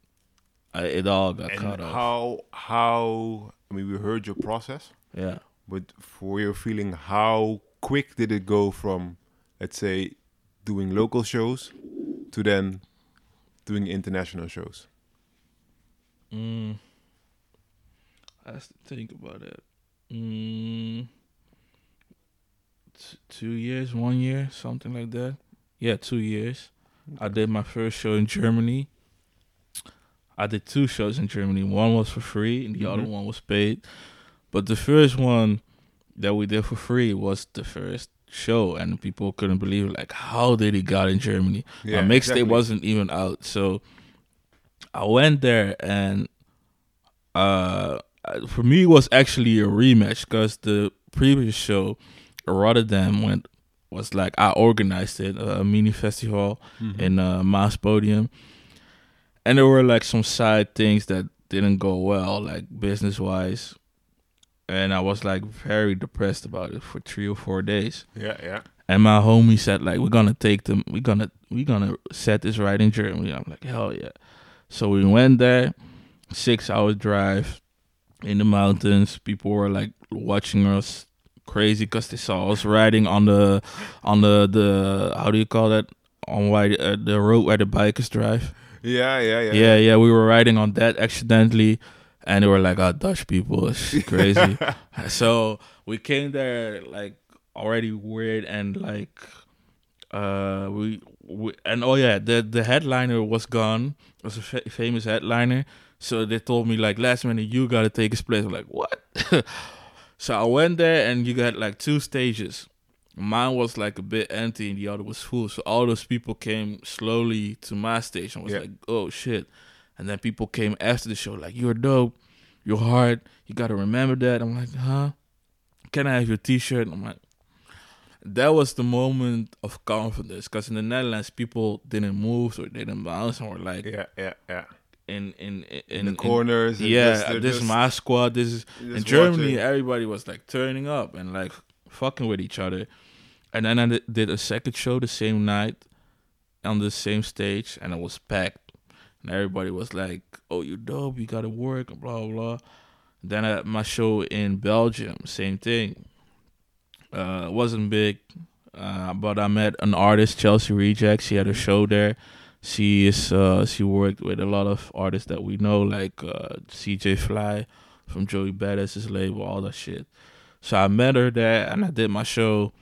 S2: it all got
S1: And
S2: cut off.
S1: how how I mean we heard your process,
S2: yeah.
S1: but for your feeling, how quick did it go from let's say doing local shows to then doing international shows?
S2: Mm. I have to think about it. Mm. T- two years, one year, something like that. Yeah, two years. I did my first show in Germany. I did two shows in Germany. One was for free, and the other
S1: Mhm.
S2: one was paid. But the first one that we did for free was the first show, and people couldn't believe it. Like, how did he got in Germany?
S1: Yeah,
S2: my mixtape
S1: exactly.
S2: wasn't even out, so I went there and uh, for me it was actually a rematch because the previous show, Rotterdam, went was like I organized it a mini festival
S1: Mhm.
S2: in uh, Maas Podium, and there were like some side things that didn't go well, like business wise. And I was like very depressed about it for three or four days.
S1: yeah, yeah.
S2: And my homie said like we're gonna take them we're gonna we're gonna set this right in Germany. I'm like, hell yeah. So we went there, six hour drive in the mountains. People were like watching us crazy because they saw us riding on the on the the how do you call that on why uh, the road where the bikers drive.
S1: Yeah, yeah, yeah.
S2: Yeah, yeah, we were riding on that accidentally, and they were like, "Oh, Dutch people, it's crazy." so we came there like already weird and like uh we, we and oh yeah the the headliner was gone. It was a fa- famous headliner. So they told me like last minute you gotta take his place. I'm like what? So i went there and you got like two stages mine was like a bit empty and the other was full so all those people came slowly to my station I was
S1: Yeah.
S2: like oh shit and then people came after the show like you're dope you're hard you gotta remember that i'm like huh can i have your t-shirt i'm like that was the moment of confidence because in the Netherlands people didn't move or they didn't bounce and were like
S1: yeah, yeah, yeah.
S2: in in in,
S1: In, the corners. and
S2: yeah,
S1: just-
S2: this is my squad. This is in Germany.
S1: watching.
S2: Everybody was like turning up and like fucking with each other. And then I did a second show the same night, on the same stage, and it was packed, and everybody was like, "Oh, you dope! You gotta work!" Blah blah. blah. Then at my show in Belgium, same thing. Uh, wasn't big, uh, but I met an artist, Chelsea Reject. She had a show there. She is uh, she worked with a lot of artists that we know, like uh, CJ Fly from Joey Badass's label, all that shit. So I met her there, and I did my show.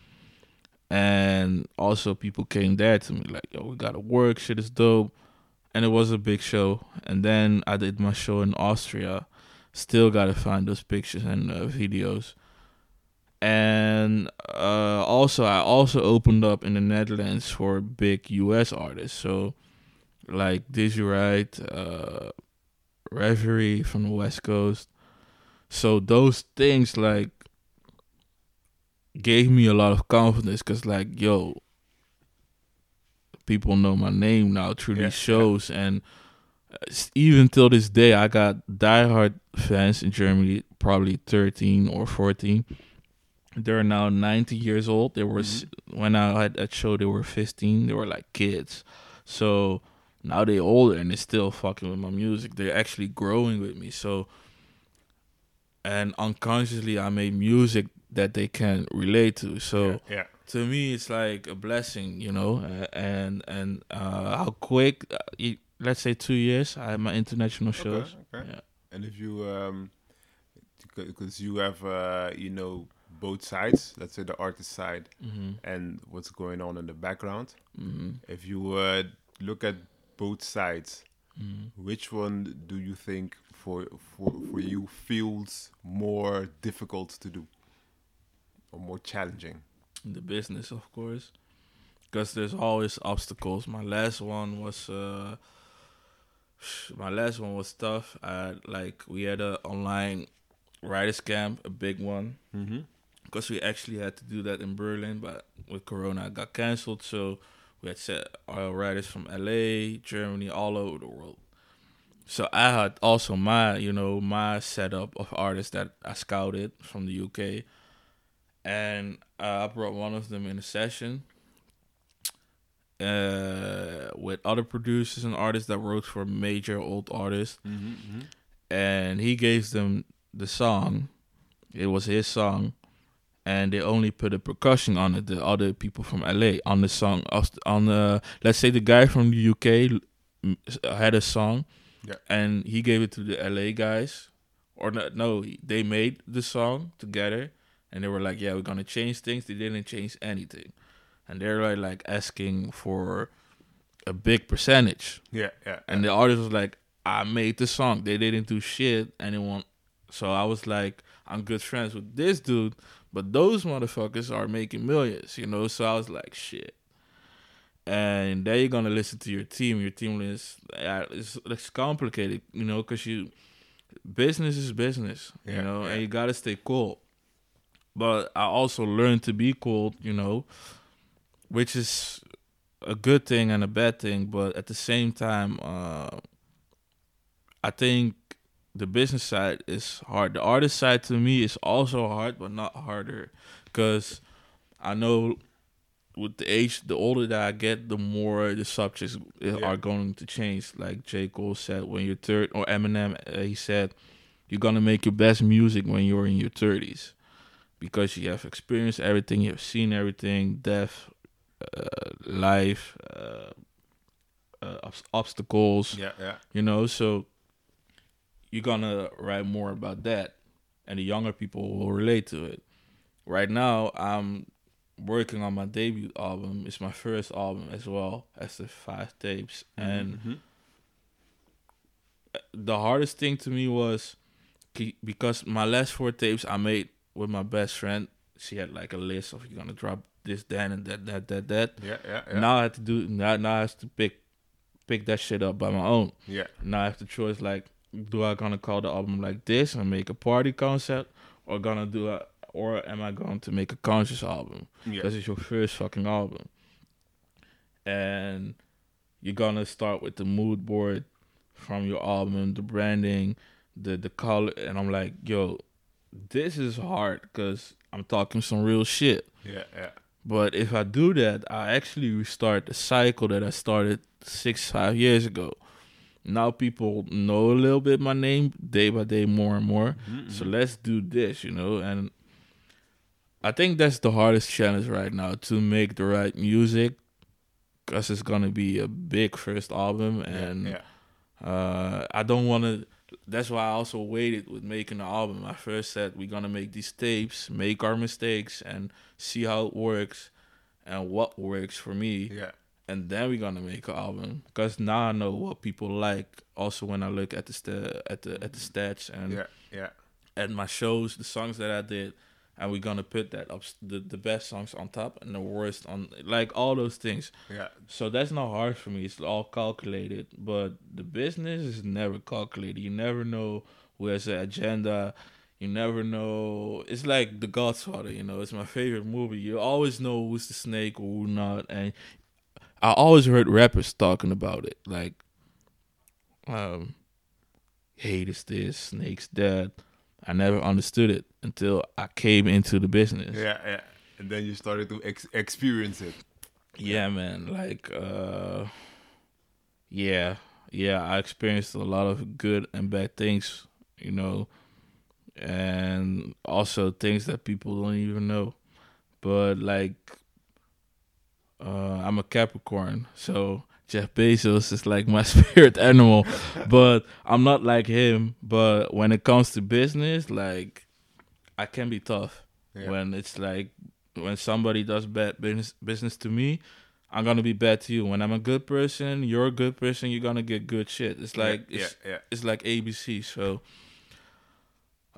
S2: And also, people came there to me like, "Yo, we gotta work. Shit is dope." And it was a big show. And then I did my show in Austria. Still gotta find those pictures and uh, videos and uh, also I also opened up in the Netherlands for big US artists. So like Wright, uh, Reverie from the West Coast. So those things like gave me a lot of confidence because like yo, people know my name now through
S1: Yeah,
S2: these shows and uh, even till this day I got diehard fans in Germany, probably 13 or 14 they're now 90 years old. They were s when I had that show, they were 15. They were like kids. So now they're older and they're still fucking with my music. They're actually growing with me. So and unconsciously, I made music that they can relate to. So
S1: yeah.
S2: to me, it's like a blessing, you know. Uh, and and uh, how quick? Uh, you- let's say two years. I had my international shows.
S1: Okay, okay.
S2: Yeah.
S1: And if you, um, because you have, uh, you know, both sides. Let's say the artist side
S2: hmm
S1: and what's going on in the background.
S2: hmm
S1: If you uh, look at both sides,
S2: hmm
S1: which one do you think for for for you feels more difficult to do or more challenging?
S2: the business, of course, because there's always obstacles. My last one was uh, my last one was tough. I like we had a online writers camp, a big one,
S1: Mm-hmm.
S2: because we actually had to do that in Berlin, but with Corona, it got canceled. So we had set our writers from LA, Germany, all over the world. So I had also my, you know, my setup of artists that I scouted from the UK, and uh, I brought one of them in a session uh, with other producers and artists that wrote for major old artists
S1: Mm-hmm.
S2: and he gave them the song. It was his song, and they only put a percussion on it. The other people from LA on the song, on the let's say the guy from the UK had a song,
S1: Yeah.
S2: and he gave it to the LA guys, or no, no, they made the song together, and they were like, "Yeah, we're gonna change things." They didn't change anything, and they're like, like asking for a big percentage.
S1: Yeah, yeah.
S2: And the artist was like, I made the song. They didn't do shit. Anyone. So I was like, I'm good friends with this dude, but those motherfuckers are making millions, you know? So I was like, shit. And then you're gonna listen to your team. Your team is uh, it's, it's complicated, you know, because you business is business, you know,
S1: yeah.
S2: and you gotta stay cool. But I also learned to be cool, you know, which is a good thing and a bad thing. But at the same time, uh, I think the business side is hard. The artist side to me is also hard, but not harder, because I know with the age, the older that I get, the more the subjects
S1: Yeah.
S2: are going to change. Like J Cole said, when you're third, or Eminem, uh, he said, you're gonna make your best music when you're in your thirties, because you have experienced everything, you have seen everything, death, uh, life, uh, uh, obstacles
S1: yeah, yeah.
S2: you know so you're gonna write more about that and the younger people will relate to it right now i'm working on my debut album it's my first album as well as the five tapes and
S1: Mhm.
S2: the hardest thing to me was because my last four tapes i made with my best friend she had like a list of you're gonna drop this then, and that that that that
S1: yeah, yeah, yeah.
S2: now i have to do now, now i have to pick pick that shit up by my own
S1: yeah,
S2: now I have to choose like, do I gonna call the album like this and make a party concept, or gonna do a, or am I going to make a conscious album?
S1: yeah.
S2: Because it's your first fucking album, and you're gonna start with the mood board from your album, the branding, the the color, and I'm like, yo, this is hard because I'm talking some real shit.
S1: yeah, yeah.
S2: But if I do that, I actually restart the cycle that I started six, five years ago. Now people know a little bit my name day by day more and more.
S1: Mm-hmm.
S2: So let's do this, you know. And I think that's the hardest challenge right now to make the right music, because it's gonna be a big first album, and
S1: yeah.
S2: uh, I don't want to. That's why I also waited with making the album. I first said we're gonna make these tapes, make our mistakes, and see how it works, and what works for me
S1: Yeah.
S2: and then we're gonna make an album because now I know what people like. Also, when I look at the sta- at the at the stats and
S1: Yeah. Yeah.
S2: at my shows, the songs that I did, and we're gonna put that up the the best songs on top and the worst on like all those things.
S1: Yeah.
S2: So that's not hard for me. It's all calculated, but the business is never calculated. You never know who has an agenda. You never know. It's like The Godfather. You know, it's my favorite movie. You always know who's the snake or who not, and I always heard rappers talking about it, like, um, hate is this, snake's that. I never understood it until I came into the business.
S1: Yeah. Yeah. And then you started to ex- experience it.
S2: Yeah, man. Like, uh, yeah, yeah. I experienced a lot of good and bad things, you know, and also things that people don't even know. But like, uh, I'm a Capricorn, so Jeff Bezos is like my spirit animal. but I'm not like him. But when it comes to business, like, I can be tough
S1: Yeah.
S2: when it's like when somebody does bad business business to me i'm gonna be bad to you when i'm a good person you're a good person you're gonna get good shit it's like
S1: yeah.
S2: it's,
S1: Yeah.
S2: it's like abc so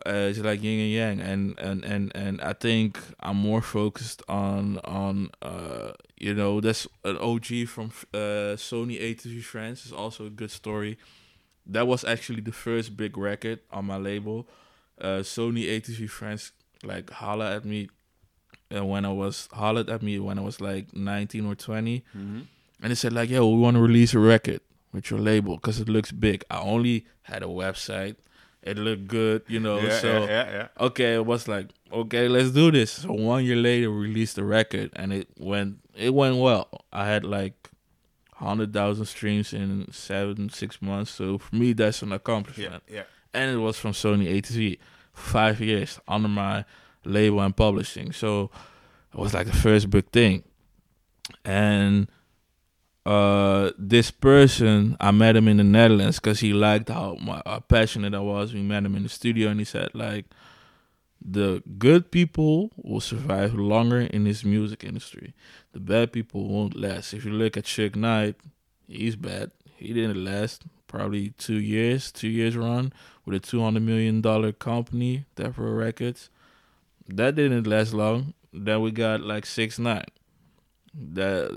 S2: uh, it's like yin and yang. And, and and and i think i'm more focused on on uh you know that's an og from uh sony a to z friends. Is also a good story. That was actually the first big record on my label. Uh sony a to z friends like holla at me uh, when I was hollered at me when I was like 19 or 20
S1: Mm-hmm.
S2: and they said like yo we want to release a record with your label because it looks big. I only had a website it looked good you know
S1: yeah,
S2: so
S1: yeah. Yeah. Yeah.
S2: okay it was like okay let's do this so one year later we released the record and it went it went well I had like 100,000 streams in seven six months so for me that's an accomplishment
S1: Yeah. Yeah.
S2: and it was from Sony A to Z. Five years under my label and publishing, so it was like the first big thing. And uh, this person, I met him in the Netherlands because he liked how, my, how passionate I was. We met him in the studio, and he said like, the good people will survive longer in this music industry. The bad people won't last. If you look at Suge Knight, he's bad. He didn't last probably two years, two years run with a two hundred million dollar company, Death Row Records. That didn't last long. Then we got like six nine. That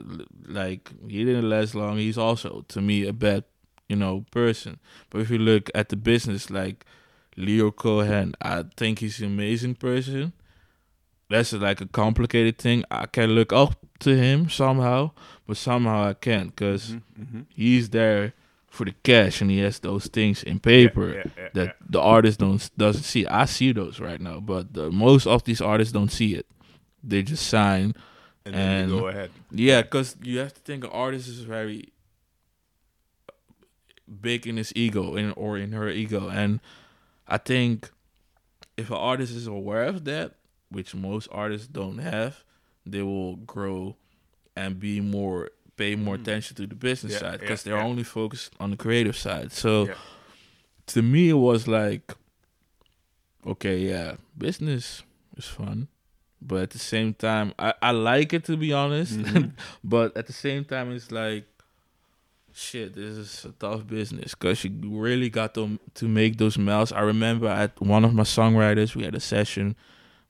S2: like he didn't last long. He's also to me a bad, you know, person. But if you look at the business, like Lyor Cohen, I think he's an amazing person. That's like a complicated thing. I can look up to him somehow, but somehow I can't because
S1: Mm-hmm.
S2: he's there for the cash and he has those things in paper
S1: yeah, yeah,
S2: that
S1: yeah.
S2: the artist don't doesn't see. I see those right now, but the, most of these artists don't see it. They just sign.
S1: And then
S2: and-
S1: you go ahead.
S2: Yeah, because you have to think an artist is very big in his ego in or in her ego, and I think if an artist is aware of that, which most artists don't have, they will grow and be more pay more
S1: Mm.
S2: attention to the business
S1: Yeah,
S2: side because
S1: yeah,
S2: they're
S1: yeah.
S2: only focused on the creative side. So to me, it was like, okay, yeah, business is fun, but at the same time, I, I like it to be honest.
S1: Mhm.
S2: but at the same time, it's like, shit, this is a tough business because you really got to to make those miles. I remember at one of my songwriters, we had a session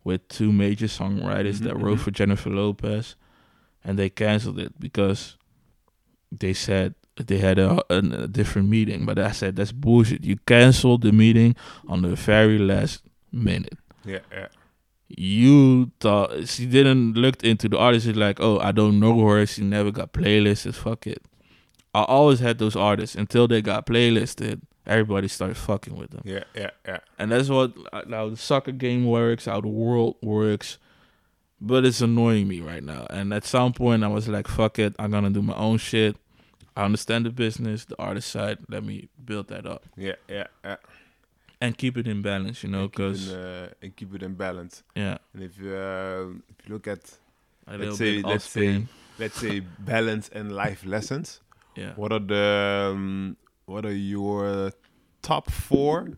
S2: with two major songwriters
S1: Mhm,
S2: that wrote
S1: mhm.
S2: for Jennifer Lopez, and they canceled it because they said they had a, a, a different meeting. But I said that's bullshit. You canceled the meeting on the very last minute
S1: Yeah. Yeah.
S2: You thought she didn't look into the artist. She's like, oh, I don't know her. She never got playlisted. Fuck it. I always had those artists until they got playlisted. Everybody started fucking with them,
S1: Yeah. Yeah. Yeah.
S2: and that's what how the soccer game works, how the world works. but it's annoying me right now. And at some point, I was like, "Fuck it, I'm gonna do my own shit." I understand the business, the artist side. Let me build that up
S1: Yeah, yeah, yeah.
S2: And keep it in balance, you know,
S1: And
S2: because
S1: in, uh, and keep it in balance.
S2: yeah,
S1: And if you uh, if you look at Let's say- let's say- let's say balance and life lessons,
S2: Yeah.
S1: what are the um, what are your top four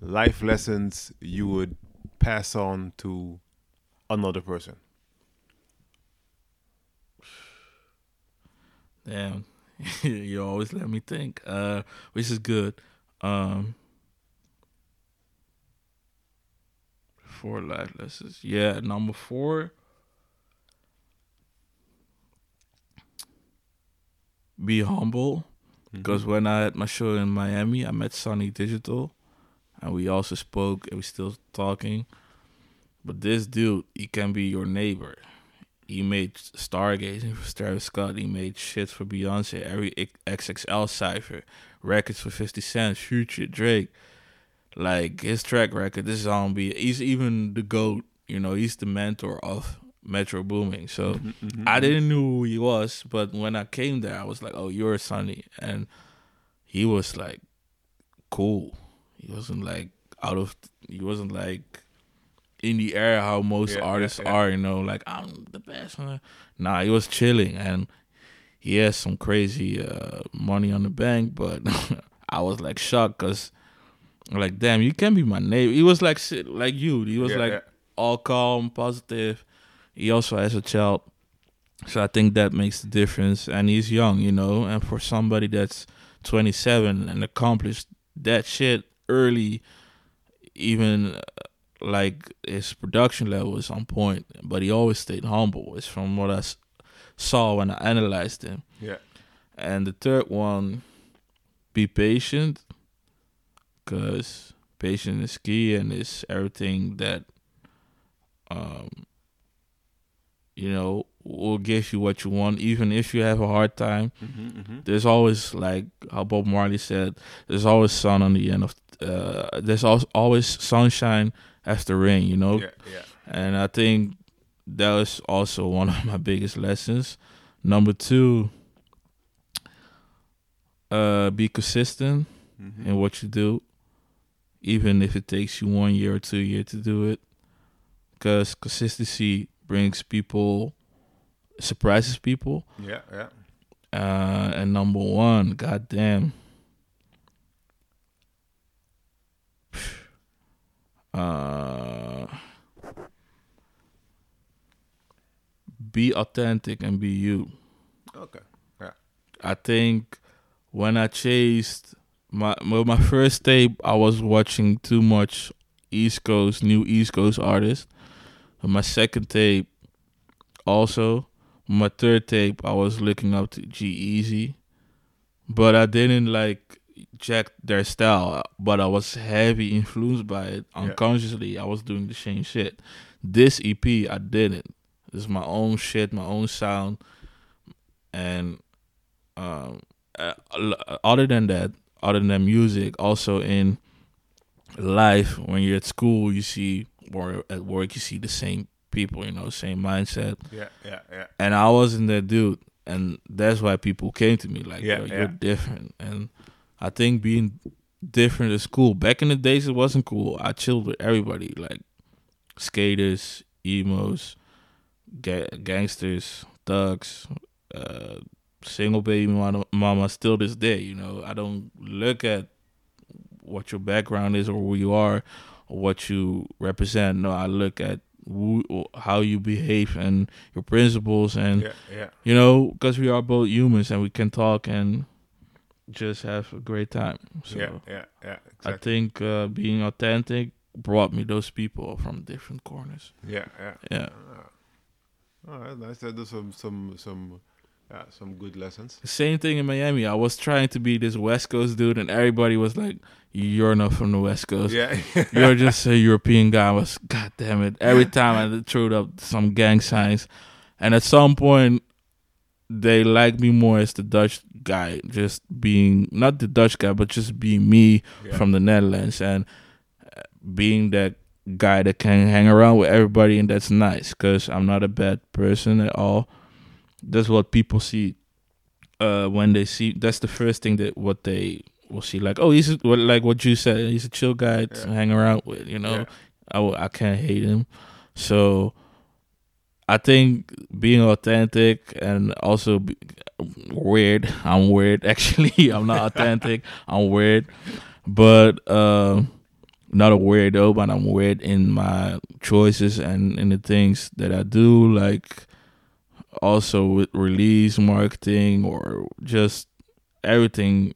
S1: life lessons you would pass on to another person?
S2: Damn. you always let me think. Uh which is good. Um four life lessons. Yeah, number four. Be humble. Mm-hmm. Because when I had my show in Miami, I met Sonny Digital, and we also spoke, and we still talking. But this dude, he can be your neighbor. He made Stargazing for Travis Scott. He made shit for Beyonce, every XXL cipher, records for 50 Cent, Future, Drake. Like his track record, this zombie, he's even the GOAT. You know, he's the mentor of Metro Boomin. So
S1: Mm-hmm.
S2: I didn't know who he was, but when I came there, I was like, "Oh, you're Sonny," and he was like cool. He wasn't like out of. He wasn't like in the air how most
S1: Yeah, yeah,
S2: artists
S1: yeah.
S2: are. You know, like I'm the best. Nah, he was chilling, and he has some crazy uh, money on the bank. But I was like shocked because, like, damn, you can be my neighbor. He was like shit, like you. He was
S1: Yeah,
S2: like
S1: yeah.
S2: all calm, positive. He also has a child. So I think that makes the difference. And he's young, you know, and for somebody that's 27 and accomplished that shit early, even uh, like his production level is on point, but he always stayed humble. It's from what I saw when I analyzed him.
S1: Yeah.
S2: And the third one, be patient, because patience is key and it's everything that, um, you know, will give you what you want, even if you have a hard time.
S1: Mm-hmm, mm-hmm.
S2: There's always like how Bob Marley said, "There's always sun on the end of. Uh, there's al- always sunshine after rain." You know,
S1: Yeah, yeah.
S2: and I think that was also one of my biggest lessons. Number two, uh, be consistent
S1: Mm-hmm.
S2: in what you do, even if it takes you one year or two years to do it, because consistency brings people, surprises people.
S1: Yeah, yeah.
S2: Uh, and number one, goddamn. Uh, be authentic and be you.
S1: Okay. Yeah.
S2: I think when I chased my well, my first tape, I was watching too much East Coast, new East Coast artists. My second tape, also, my third tape, I was looking up to G-Eazy, but I didn't like check their style. But I was heavy influenced by it unconsciously. I was doing the same shit. This EP, I didn't. This is my own shit, my own sound, and um, uh, other than that, other than music, also in life, when you're at school, you see, or at work, you see the same people, you know, same mindset.
S1: Yeah, yeah, yeah.
S2: And I wasn't that dude, and that's why people came to me like,
S1: Yeah,
S2: "Yo, you're different." And I think being different is cool. Back in the days, it wasn't cool. I chilled with everybody, like skaters, emos, ga- gangsters, thugs, uh, single baby mama, mama. Still this day, you know, I don't look at what your background is or who you are or what you represent. No, I look at who, how you behave and your principles and
S1: Yeah, yeah.
S2: you know because we are both humans and we can talk and just have a great time so
S1: yeah, yeah, yeah.
S2: i think uh, being authentic brought me those people from different corners
S1: Yeah, yeah.
S2: yeah
S1: All right, nice. That is some some some yeah, some good lessons.
S2: same thing in miami i was trying to be this west coast dude and everybody was like you're not from the west coast
S1: Yeah.
S2: you're just a european guy I was god damn it every time i threw up some gang signs and at some point they like me more as the dutch guy just being not the dutch guy but just being me
S1: yeah.
S2: from the Netherlands and uh, being that guy that can hang around with everybody and that's nice because I'm not a bad person at all. That's what people see uh, when they see. That's the first thing that what they will see. Like, oh, he's a, like what you said. He's a chill guy to
S1: Yeah.
S2: hang around with. You know,
S1: Yeah.
S2: I w- I can't hate him. So I think being authentic and also be, weird. I'm weird actually. I'm not authentic. I'm weird, but um, not a weirdo. But I'm weird in my choices and in the things that I do. Like also with release marketing or just everything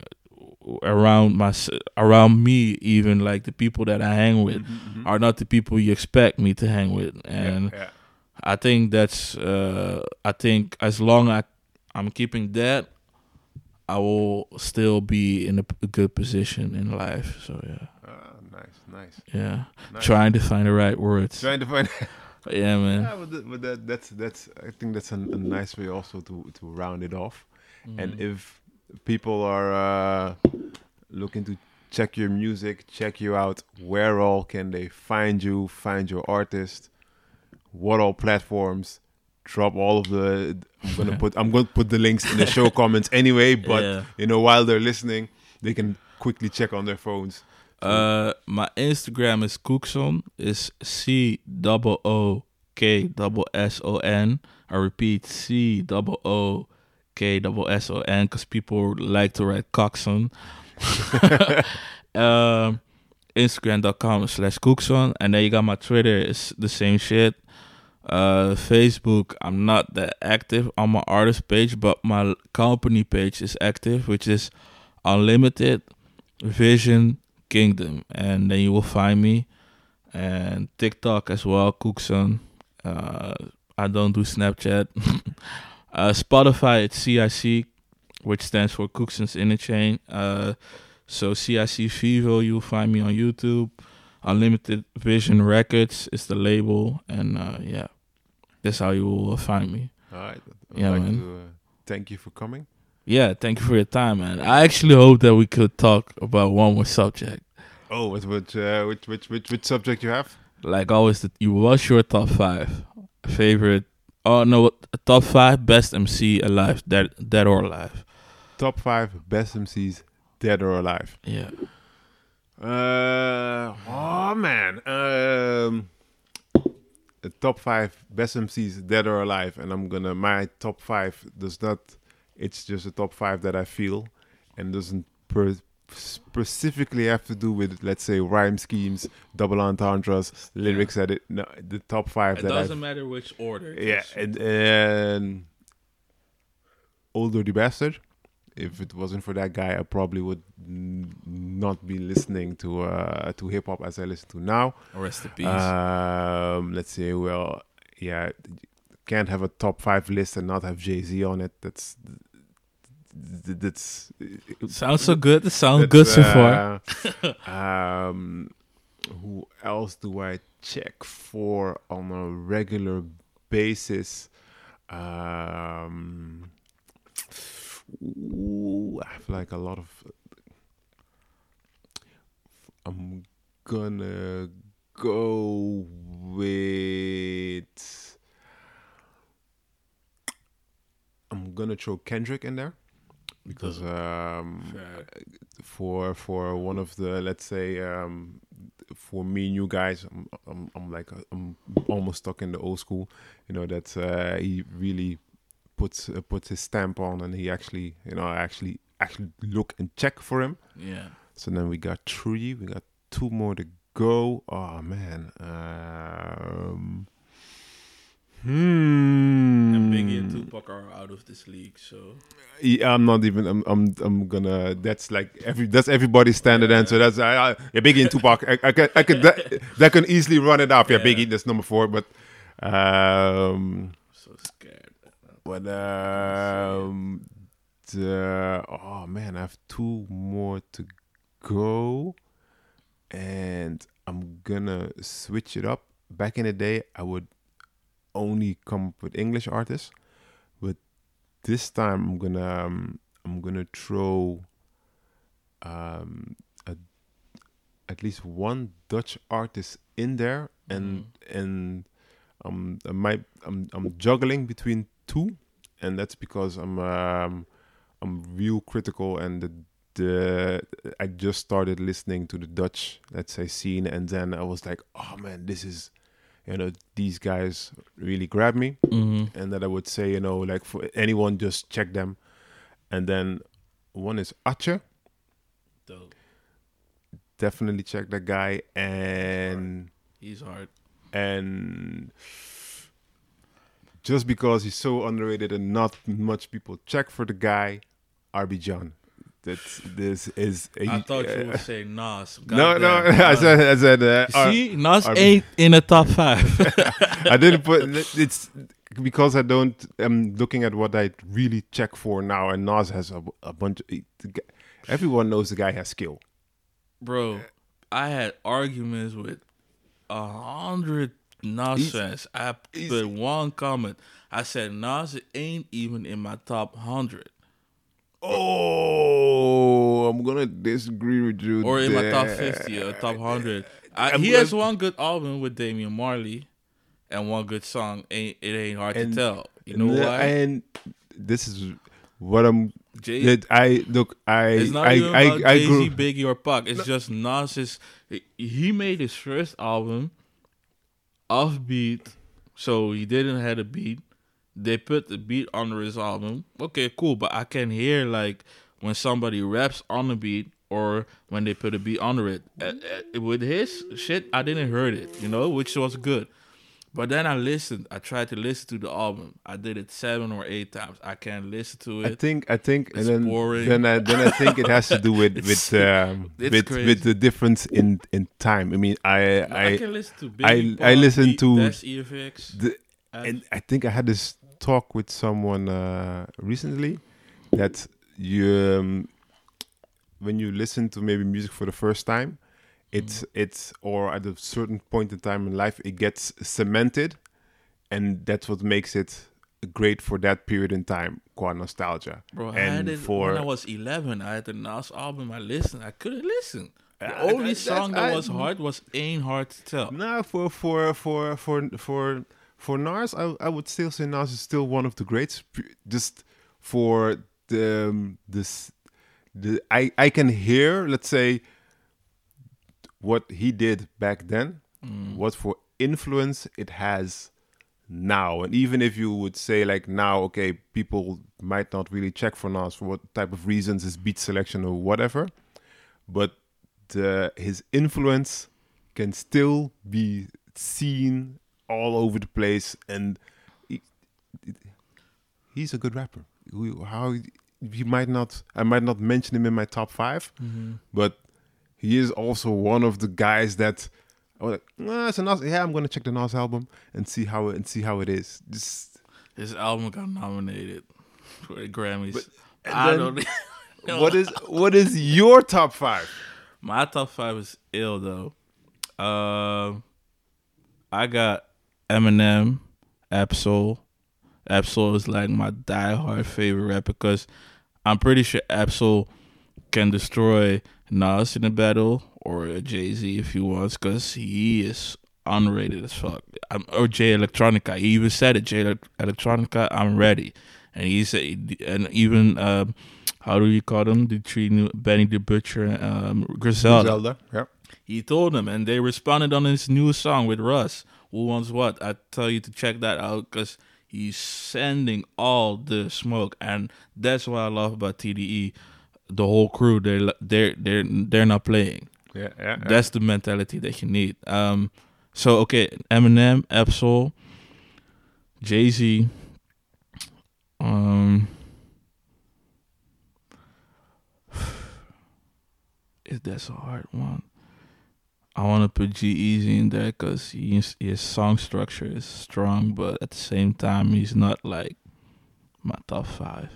S2: around my around me. Even like the people that I hang with are not the people you expect me to hang with, and.
S1: yeah.
S2: I think that's uh I think as long as I'm keeping that I will still be in a, p- a good position in life. So yeah.
S1: Ah, nice, nice.
S2: Yeah.
S1: nice.
S2: Trying to find the right words.
S1: Trying to find.
S2: Yeah, man.
S1: yeah, but, that, but that, that's that's. I think that's a, a nice way also to to round it off. And
S2: Mhm.
S1: if people are uh, looking to check your music, check you out, where all can they find you, find your artist, what all platforms? Drop all of the. I'm gonna put. I'm gonna put the links in the show comments anyway. But
S2: Yeah.
S1: you know, while they're listening, they can quickly check on their phones.
S2: Uh, my Instagram is Cooksson. Is C double O K double S O N. I repeat, C double O K double S O N, because people like to write Coxon. um, Instagram.com slash Cooksson, and then you got my Twitter. It's the same shit. Uh, Facebook, I'm not that active on my artist page, but my company page is active, which is Unlimited Vision Kingdom, and then you will find me. And TikTok as well, Cooksson. Uh, I don't do Snapchat. uh, Spotify, it's CIC, which stands for Cooksson's Interchain. Uh, so CIC Vivo, you'll find me on YouTube. Unlimited Vision Records is the label, and uh, yeah, that's how you will find me.
S1: All right. I'd
S2: Yeah,
S1: like
S2: man.
S1: to uh, thank you for coming.
S2: Yeah, thank you for your time, man. I actually hope that we could talk about one more subject.
S1: Oh, which which uh, which, which which which subject you have?
S2: Like always, the, you what's your top five favorite? Oh no, top five best MC alive, dead, dead or alive.
S1: Top five best MCs, dead or alive.
S2: Yeah.
S1: Uh, oh man. Um, top five best MCs, dead or alive, and I'm gonna my top five does not. It's just a top five that I feel, and doesn't per, specifically have to do with let's say rhyme schemes, double entendres, lyrics that it. No, the top five
S2: It
S1: that
S2: doesn't matter which order.
S1: Yeah, and, and Ol' Dirty Bastard. If it wasn't for that guy, I probably would n- not be listening to uh, to hip hop as I listen to now.
S2: rest in peace.
S1: Um, let's say, well, yeah, can't have a top five list and not have Jay Z on it. That's that's
S2: Sounds so good. It sounds good so far.
S1: uh, um, who else do I check for on a regular basis? Um, ooh, I have like a lot of. I'm gonna go with. I'm gonna throw Kendrick in there because um, for for one of the let's say um for me new guys I'm I'm, I'm like uh, I'm almost stuck in the old school you know that uh, he really puts uh, puts his stamp on and he actually you know actually actually look and check for him.
S2: Yeah.
S1: so then we got three we got two more to go. Oh man. Um hmm.
S2: And Biggie and Tupac are out of this league, so
S1: yeah, I'm not even. I'm. I'm. I'm gonna. That's like every. That's everybody's standard answer. That's I. I yeah, Biggie and Tupac. I, I could. I could. That, that can easily run it up. Yeah,
S2: Yeah.
S1: Biggie. That's number four. But, um,
S2: so scared.
S1: but um, the oh man, I have two more to go, and I'm gonna switch it up. Back in the day, I would only come up with English artists, but this time I'm gonna um, I'm gonna throw um, a at least one Dutch artist in there, and and um, I might I'm I'm juggling between two, and that's because I'm um, I'm real critical and the. The, I just started listening to the Dutch, let's say, scene, and then I was like, "Oh man, this is, you know, these guys really grab me."
S2: Mm-hmm.
S1: and that I would say, you know, like for anyone, just check them. And then one is Atje,
S2: Dope.
S1: definitely check that guy, and
S2: He's hard.
S1: and just because he's so underrated and not much people check for the guy, RB John. That's this is. A,
S2: I thought you
S1: uh,
S2: would say Nas.
S1: no, no.
S2: Goddamn,
S1: I said, I said, uh,
S2: See, Nas
S1: RB.
S2: ain't in the top five.
S1: I didn't put it's because I don't. I'm looking at what I really check for now, and Nas has a, a bunch. Of, everyone knows the guy has skill.
S2: Bro, I had arguments with a hundred Nas
S1: He's-
S2: fans. I put one comment. I said Nas ain't even in my top hundred
S1: Oh, I'm gonna disagree with you.
S2: or in my top fifty or top hundred. I, he has one good album with Damian Marley and one good song. Ain't it ain't hard
S1: And-
S2: to tell. You know
S1: and,
S2: why?
S1: And this is what I'm.
S2: Jay,
S1: That I look. I
S2: It's not
S1: I
S2: even
S1: I,
S2: about
S1: I
S2: Jay
S1: grew.
S2: Z, Biggie, or Pac. It's just Nas's. He made his first album offbeat, so he didn't have a beat. They put the beat under his album. Okay, cool, but I can hear like when somebody raps on the beat or when they put a beat under it. Uh, uh, with his shit, I didn't heard it, you know, which was good. But then I listened. I tried to listen to the album. I did it seven or eight times. I can't listen to it.
S1: I think I think
S2: It's
S1: then
S2: boring.
S1: then I then I think it has to do with with um, with
S2: crazy.
S1: with the difference in in time. I mean, I
S2: I,
S1: I,
S2: can listen to
S1: I-
S2: Biggie,
S1: I
S2: Pac,
S1: listen to
S2: Das EFX.
S1: the, and I think I had this talk with someone uh, recently that you um, when you listen to maybe music for the first time, it's it's or at a certain point in time in life it gets cemented, and that's what makes it great for that period in time, qua nostalgia.
S2: Bro, I
S1: and
S2: it
S1: for
S2: when I was 11. I had the Nas album. I listened. I couldn't listen. The
S1: I-
S2: only
S1: that's-
S2: song that
S1: I-
S2: was hard was Ain't Hard to Tell.
S1: No, for for for for for for Nas, I I would still say Nas is still one of the greats. Just for the um, this the I I can hear, let's say, what he did back then, what for influence it has now, and even if you would say like now, okay, people might not really check for Nas for what type of reasons, his beat selection or whatever, but the, his influence can still be seen all over the place, and he, he's a good rapper. How he might not, I might not mention him in my top 5 but he is also one of the guys that. I was like, nah, it's a Nas. Yeah, I'm gonna check the Nas album and see how it and see how it is. Just
S2: His album got nominated for the Grammys.
S1: and
S2: I
S1: then-
S2: don't
S1: what is what is your top five?
S2: My top five is ill though. Um, I got Eminem, Ab-Soul. Ab-Soul is like my diehard favorite rapper because I'm pretty sure Ab-Soul can destroy Nas in a battle or Jay Z if he wants because he is unrated as fuck. I'm, or Jay Electronica. He even said it. Jay Elec- Electronica, I'm ready. And he said, and even um, how do you call them? The three new Benny the Butcher, um, Griselda.
S1: Zelda. Yeah.
S2: He told them, and they responded on his new song with Russ. Who wants what? I tell you to check that out because he's sending all the smoke, and that's what I love about TDE. The whole crew, they're they're they're they're not playing.
S1: Yeah. Yeah.
S2: That's the mentality that you need. Um, so okay, Eminem, Ab-Soul, Jay Z. Um, is that a hard one. I want to put G-Eazy in there because his song structure is strong, but at the same time, he's not like my top five.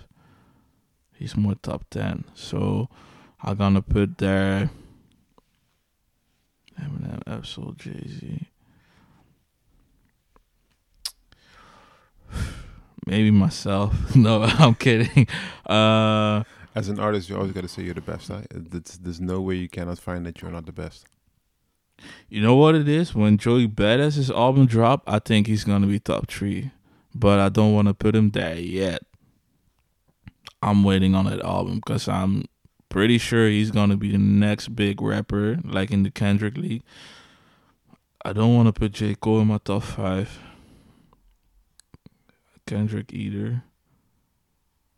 S2: He's more top ten. So I'm gonna put there. Eminem, Ab-Soul, Jay Z. Maybe myself. No, I'm kidding. Uh,
S1: As an artist, you always got to say you're the best. There's, there's no way you cannot find that you're not the best.
S2: You know what it is? When Joey Badass his album drop, I think he's gonna be top three, but I don't want to put him there yet. I'm waiting on that album because I'm pretty sure he's gonna be the next big rapper, like in the Kendrick League. I don't want to put J Cole in my top five. Kendrick either.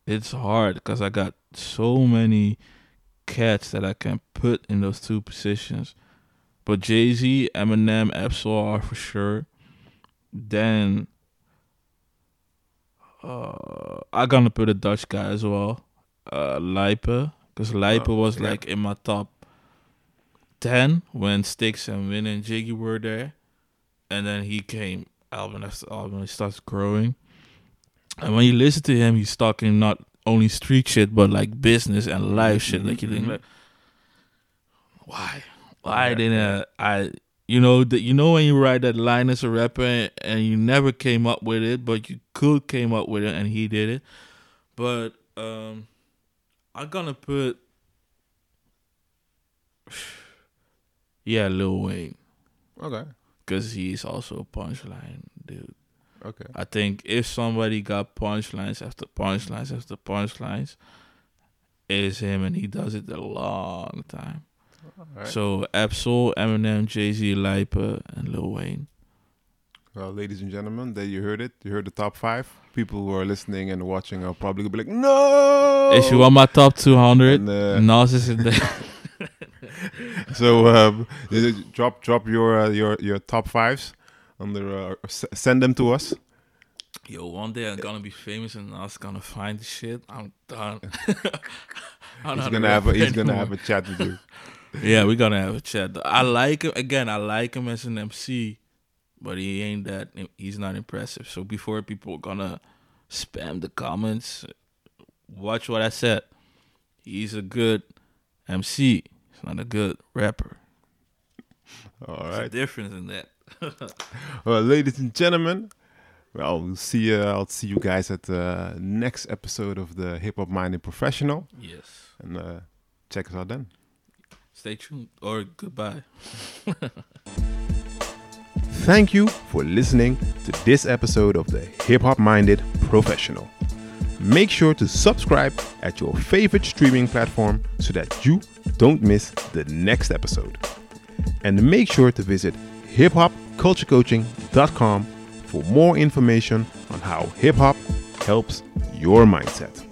S2: It's hard because I got so many cats that I can put in those two positions. But Jay Z, Eminem, are for sure. Then uh, I'm gonna put a Dutch guy as well, uh, because Lijpen
S1: Oh,
S2: was
S1: yeah.
S2: like in my top ten when Sticks and Winne and Jiggy were there, and then he came album after album. He starts growing, and when you listen to him, he's talking not only street shit but like business and life shit. Like you think
S1: Mhm.
S2: like, why,
S1: Yeah,
S2: didn't I? You know that you know when you write that line as a rapper and you never came up with it, but you could came up with it and he did it. But um I'm gonna put yeah Lil Wayne
S1: Okay.
S2: because he's also a punchline dude.
S1: Okay.
S2: I think if somebody got punchlines after punchlines after punchlines, it's him and he does it a long time. So Ab-Soul, Eminem, Jay Z, Lijpe, and Lil Wayne.
S1: Well, ladies and gentlemen, there you heard it. You heard the top five. People who are listening and watching are probably gonna be like, "No!"
S2: If you want my top 200,
S1: And, uh,
S2: Nas is in there.
S1: so um, drop drop your uh, your your top fives under uh, send them to us.
S2: Yo, one day I'm gonna be famous and Nas gonna find the shit. I'm done. I'm
S1: He's gonna have a, he's gonna have a chat with you.
S2: Yeah, we're gonna have a chat. I like him again. I like him as an MC, but he ain't that. He's not impressive. So before people are gonna spam the comments, watch what I said. He's a good MC. He's not a good rapper.
S1: All right.
S2: There's a difference in that.
S1: Well, ladies and gentlemen, well, we'll see. Uh, I'll see you guys at the next episode of the Hip Hop Minded Professional,
S2: Yes.
S1: and uh, check us out then.
S2: Stay tuned or goodbye.
S1: Thank you for listening to this episode of the Hip Hop Minded Professional. Make sure to subscribe at your favorite streaming platform so that you don't miss the next episode. And make sure to visit hiphopculturecoaching.com for more information on how hip hop helps your mindset.